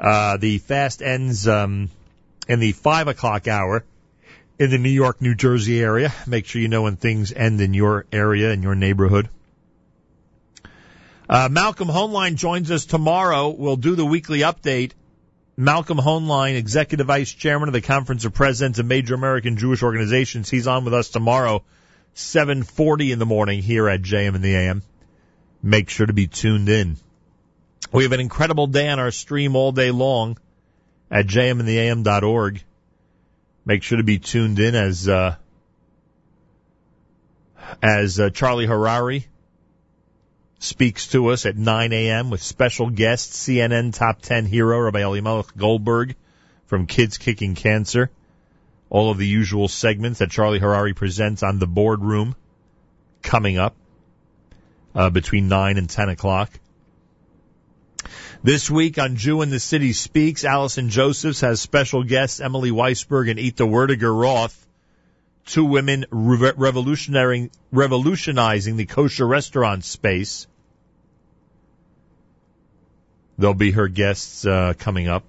Uh, the fast ends um, in the 5 o'clock hour in the New York, New Jersey area. Make sure you know when things end in your area, in your neighborhood. Uh, Malcolm Hoenlein joins us tomorrow. We'll do the weekly update. Malcolm Hoenlein, Executive Vice Chairman of the Conference of Presidents of Major American Jewish Organizations. He's on with us tomorrow, 7.40 in the morning here at JM in the AM. Make sure to be tuned in. We have an incredible day on our stream all day long at jmintheam.org. Make sure to be tuned in as, uh, as uh, Charlie Harari speaks to us at 9 a.m. with special guest CNN top 10 hero Rabbi Elimelech Goldberg from Kids Kicking Cancer. All of the usual segments that Charlie Harari presents on the boardroom coming up uh, between 9 and 10 o'clock. This week on Jew in the City Speaks, Allison Josephs has special guests Emily Weisberg and Ita Werdiger Roth two women re- revolutionizing, revolutionizing the kosher restaurant space. They'll be her guests uh, coming up.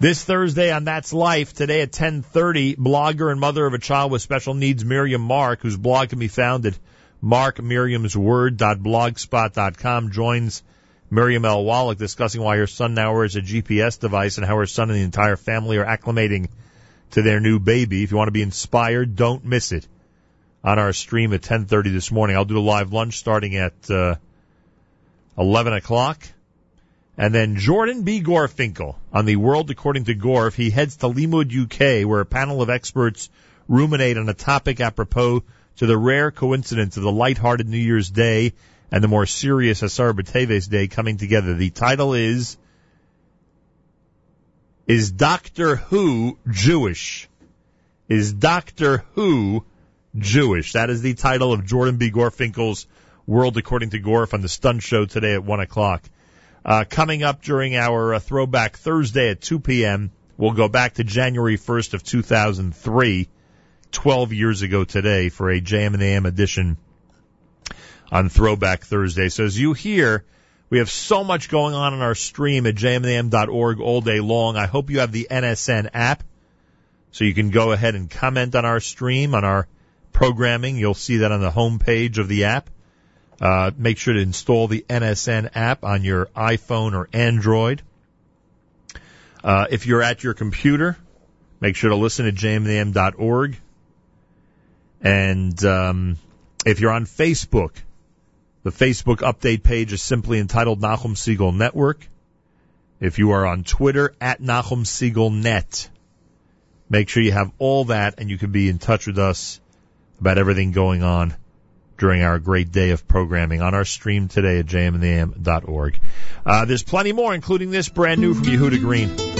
This Thursday on That's Life, today at 10.30, blogger and mother of a child with special needs Miriam Mark, whose blog can be found at markmiriamsword.blogspot.com, joins Miriam L. Wallach discussing why her son now wears a GPS device and how her son and the entire family are acclimating to their new baby. If you want to be inspired, don't miss it on our stream at 10:30 this morning. I'll do a live lunch starting at uh, 11 o'clock, and then Jordan B. Gorfinkel on the World According to Gorf. He heads to Limmud, UK, where a panel of experts ruminate on a topic apropos to the rare coincidence of the lighthearted New Year's Day and the more serious Asar B'Teves Day coming together. The title is is Doctor Who Jewish? Is Doctor Who Jewish? That is the title of Jordan B. Gorfinkel's World According to Gorf on the Stun Show today at 1 o'clock. Uh, coming up during our uh, Throwback Thursday at 2 p.m., we'll go back to January 1st of 2003, 12 years ago today, for a JM and AM edition on Throwback Thursday. So as you hear, we have so much going on in our stream at jmintheam.org all day long. I hope you have the NSN app so you can go ahead and comment on our stream, on our programming. You'll see that on the home page of the app. Uh, make sure to install the NSN app on your iPhone or Android. Uh, if you're at your computer, make sure to listen to jmintheam.org. And um, if you're on Facebook, the Facebook update page is simply entitled Nachum Segal Network. If you are on Twitter, at Nachum Segal Net, make sure you have all that and you can be in touch with us about everything going on during our great day of programming on our stream today at jmintheam.org. Uh, there's plenty more, including this brand new from Yehuda Green.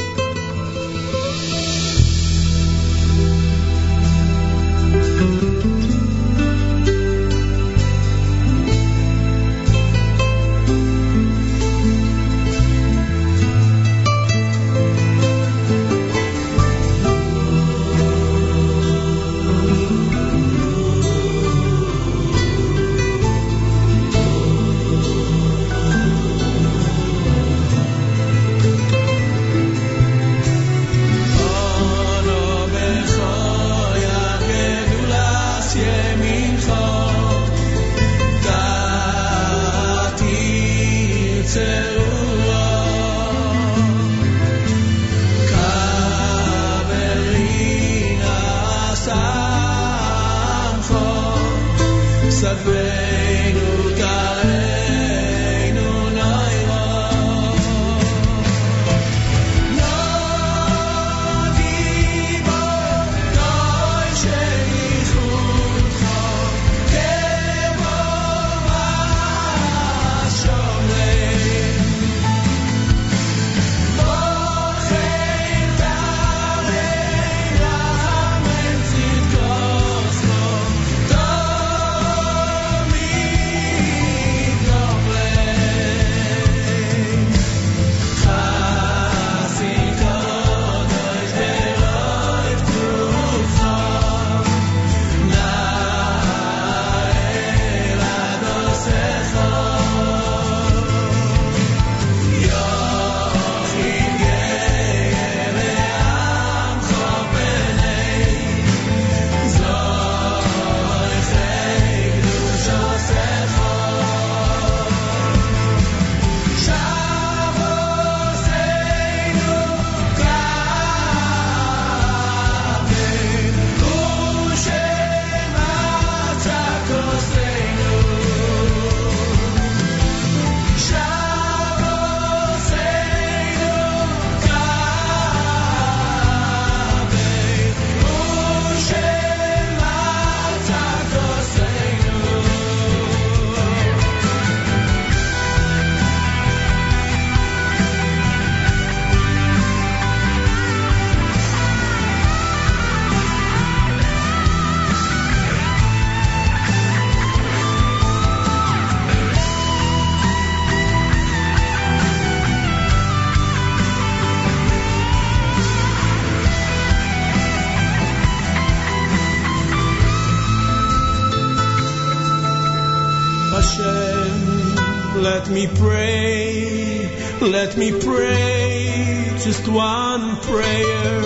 Me pray just one prayer.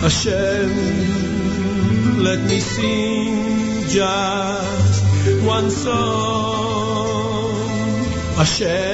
Hashem, let me sing just one song. Hashem,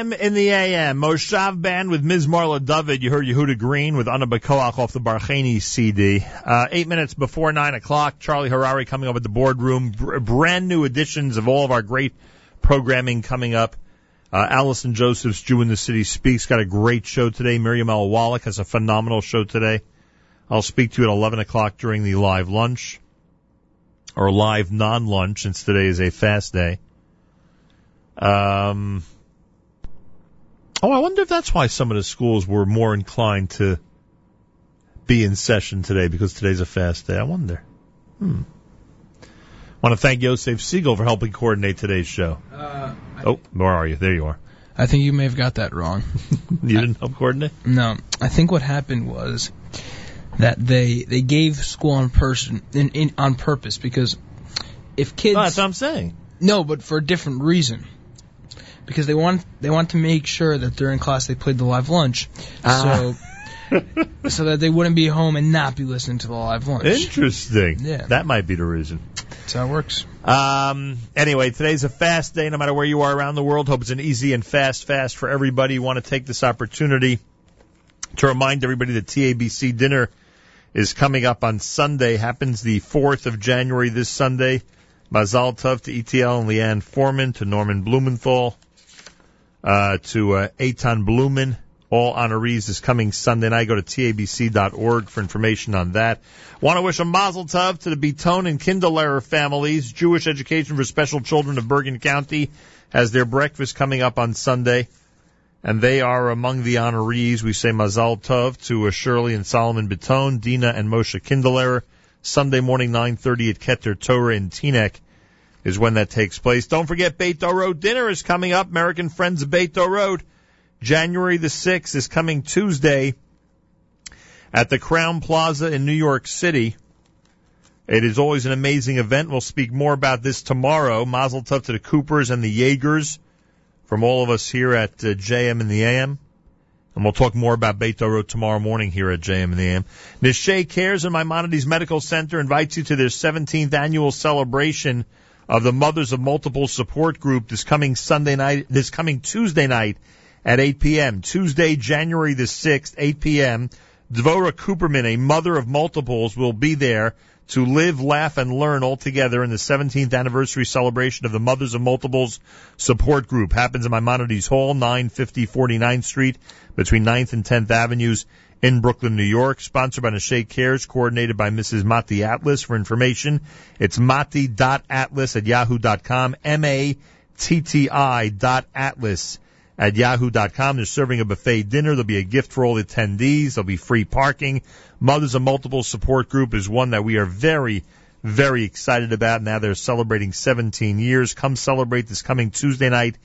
JM in the AM. Moshav Band with Ms. Marla David. You heard Yehuda Green with Ana B'Koach off the Barchani CD. Uh, eight minutes before nine o'clock, Charlie Harari coming up at the boardroom. Br- brand new editions of all of our great programming coming up. Uh, Allison Joseph's Jew in the City Speaks got a great show today. Miriam L. Wallach has a phenomenal show today. I'll speak to you at 11 o'clock during the live lunch or live non-lunch since today is a fast day. Um, oh, I wonder if that's why some of the schools were more inclined to be in session today because today's a fast day. I wonder. Hmm. Want to thank Yosef Segal for helping coordinate today's show. Uh, Oh, where are you? There you are. I think you may have got that wrong. You didn't help coordinate? No, I think what happened was that they they gave school on person in, in on purpose because if kids No, that's what I'm saying. no, but for a different reason. Because they want they want to make sure that during class they played the live lunch, Ah. so so that they wouldn't be home and not be listening to the live lunch. Interesting. Yeah. That might be the reason. That's how it works. Um, anyway, today's a fast day, no matter where you are around the world. Hope it's an easy and fast fast for everybody. Want to take this opportunity to remind everybody that TABC dinner is coming up on Sunday. Happens the 4th of January this Sunday. Mazal Tov to ETL and Leanne Foreman, to Norman Blumenthal, uh, to uh, Eitan Blumen. All honorees is coming Sunday night. Go to tabc.org for information on that. Want to wish a mazel tov to the Beton and Kindlehrer families. Jewish Education for Special Children of Bergen County has their breakfast coming up on Sunday. And they are among the honorees. We say mazal tov to uh, Shirley and Solomon Beton, Dina and Moshe Kindlehrer. Sunday morning, 9.30 at Keter Torah in Teaneck is when that takes place. Don't forget Beit Orot dinner is coming up. American Friends of Beit Orot. January the 6th is coming Tuesday at the Crowne Plaza in New York City. It is always an amazing event. We'll speak more about this tomorrow. Mazel tov to the Coopers and the Jaegers from all of us here at uh, JM and the AM. And we'll talk more about Beit Orot tomorrow morning here at JM and the AM. Nishay Cares and Maimonides Medical Center invites you to their 17th annual celebration of the Mothers of Multiple Support Group this coming Sunday night, this coming Tuesday night at 8 p.m. Tuesday, January the 6th, 8 p.m. Dvora Cooperman, a mother of multiples, will be there to live, laugh, and learn all together in the 17th anniversary celebration of the Mothers of Multiples Support Group. Happens in Maimonides Hall, 950 49th Street, between 9th and 10th Avenues in Brooklyn, New York. Sponsored by Nashe Cares, coordinated by Mrs. Mati Atlas. For information, it's mati.atlas at yahoo.com, M-A-T-T-I dot atlas at yahoo.com. They're serving a buffet dinner. There'll be a gift for all attendees. There'll be free parking. Mothers of Multiple Support Group is one that we are very, very excited about. Now they're celebrating 17 years. Come celebrate this coming Tuesday night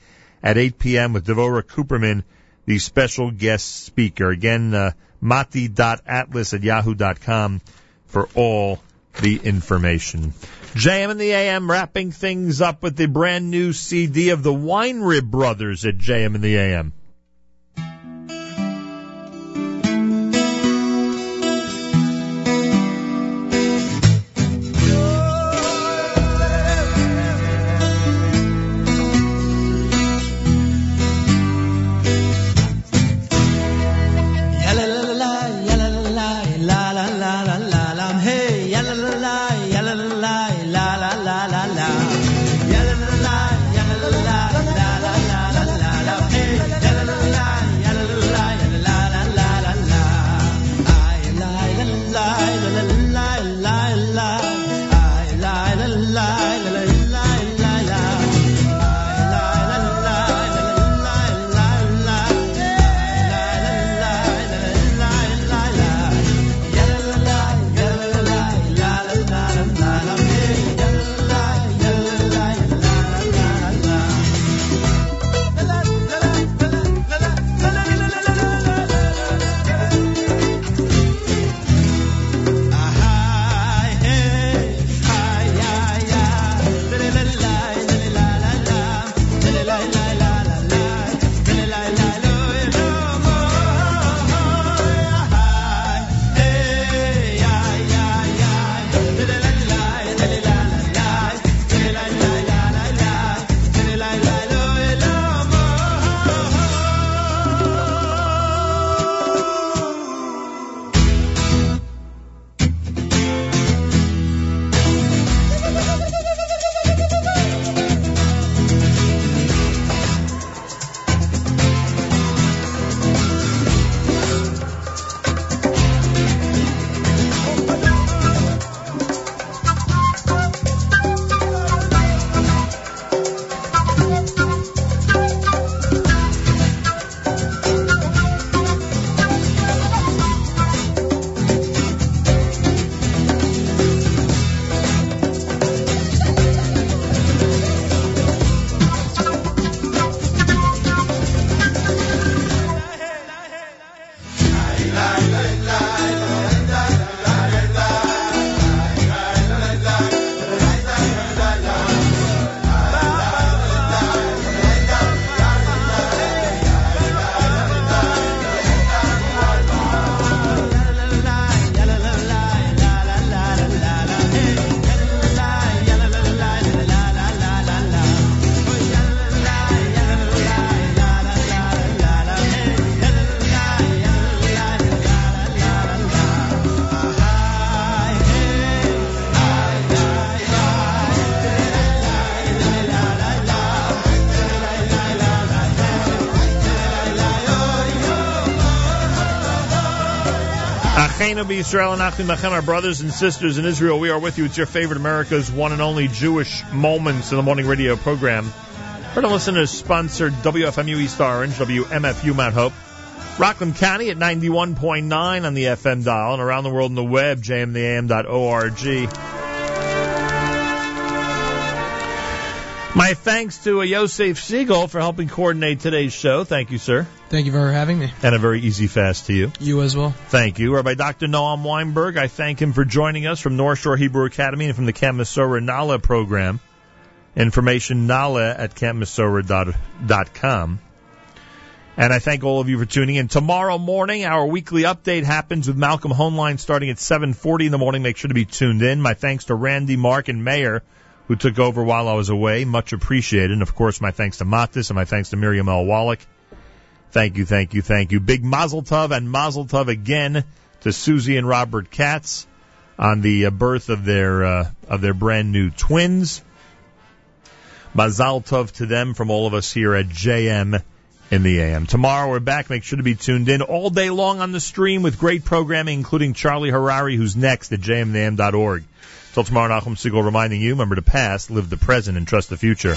at 8 p.m. with Devora Cooperman, the special guest speaker. Again, uh, mati.atlas at yahoo.com for all the information. JM and the AM wrapping things up with the brand new CD of the Weinrib Brothers at JM and the AM. Achenu Israel and Achim Lachem, our brothers and sisters in Israel. We are with you. It's your favorite America's one and only Jewish Moments in the Morning Radio program. For the listeners, sponsored WFMU East Orange, WMFU Mount Hope, Rockland County at 91.9 on the FM dial, and around the world on the web, jmintheam.org. My thanks to uh, Yosef Segal for helping coordinate today's show. Thank you, sir. Thank you for having me. And a very easy fast to you. You as well. Thank you. Rabbi Dr. Noam Weinberg, I thank him for joining us from North Shore Hebrew Academy and from the Camp Mesorah Naaleh program. Information naaleh at campmesorah.com. And I thank all of you for tuning in. Tomorrow morning, our weekly update happens with Malcolm Hoenlein starting at 7.40 in the morning. Make sure to be tuned in. My thanks to Randy, Mark, and Mayor who took over while I was away. Much appreciated. And of course, my thanks to Matis and my thanks to Miriam L. Wallach. Thank you, thank you, thank you. Big Mazel Tov and Mazel Tov again to Susie and Robert Katz on the uh, birth of their uh, of their brand new twins. Mazel Tov to them from all of us here at JM in the AM. Tomorrow we're back. Make sure to be tuned in all day long on the stream with great programming, including Charlie Harari, who's next at jmintheam.org. Till tomorrow, Nachum Segal reminding you, remember the past, live the present, and trust the future.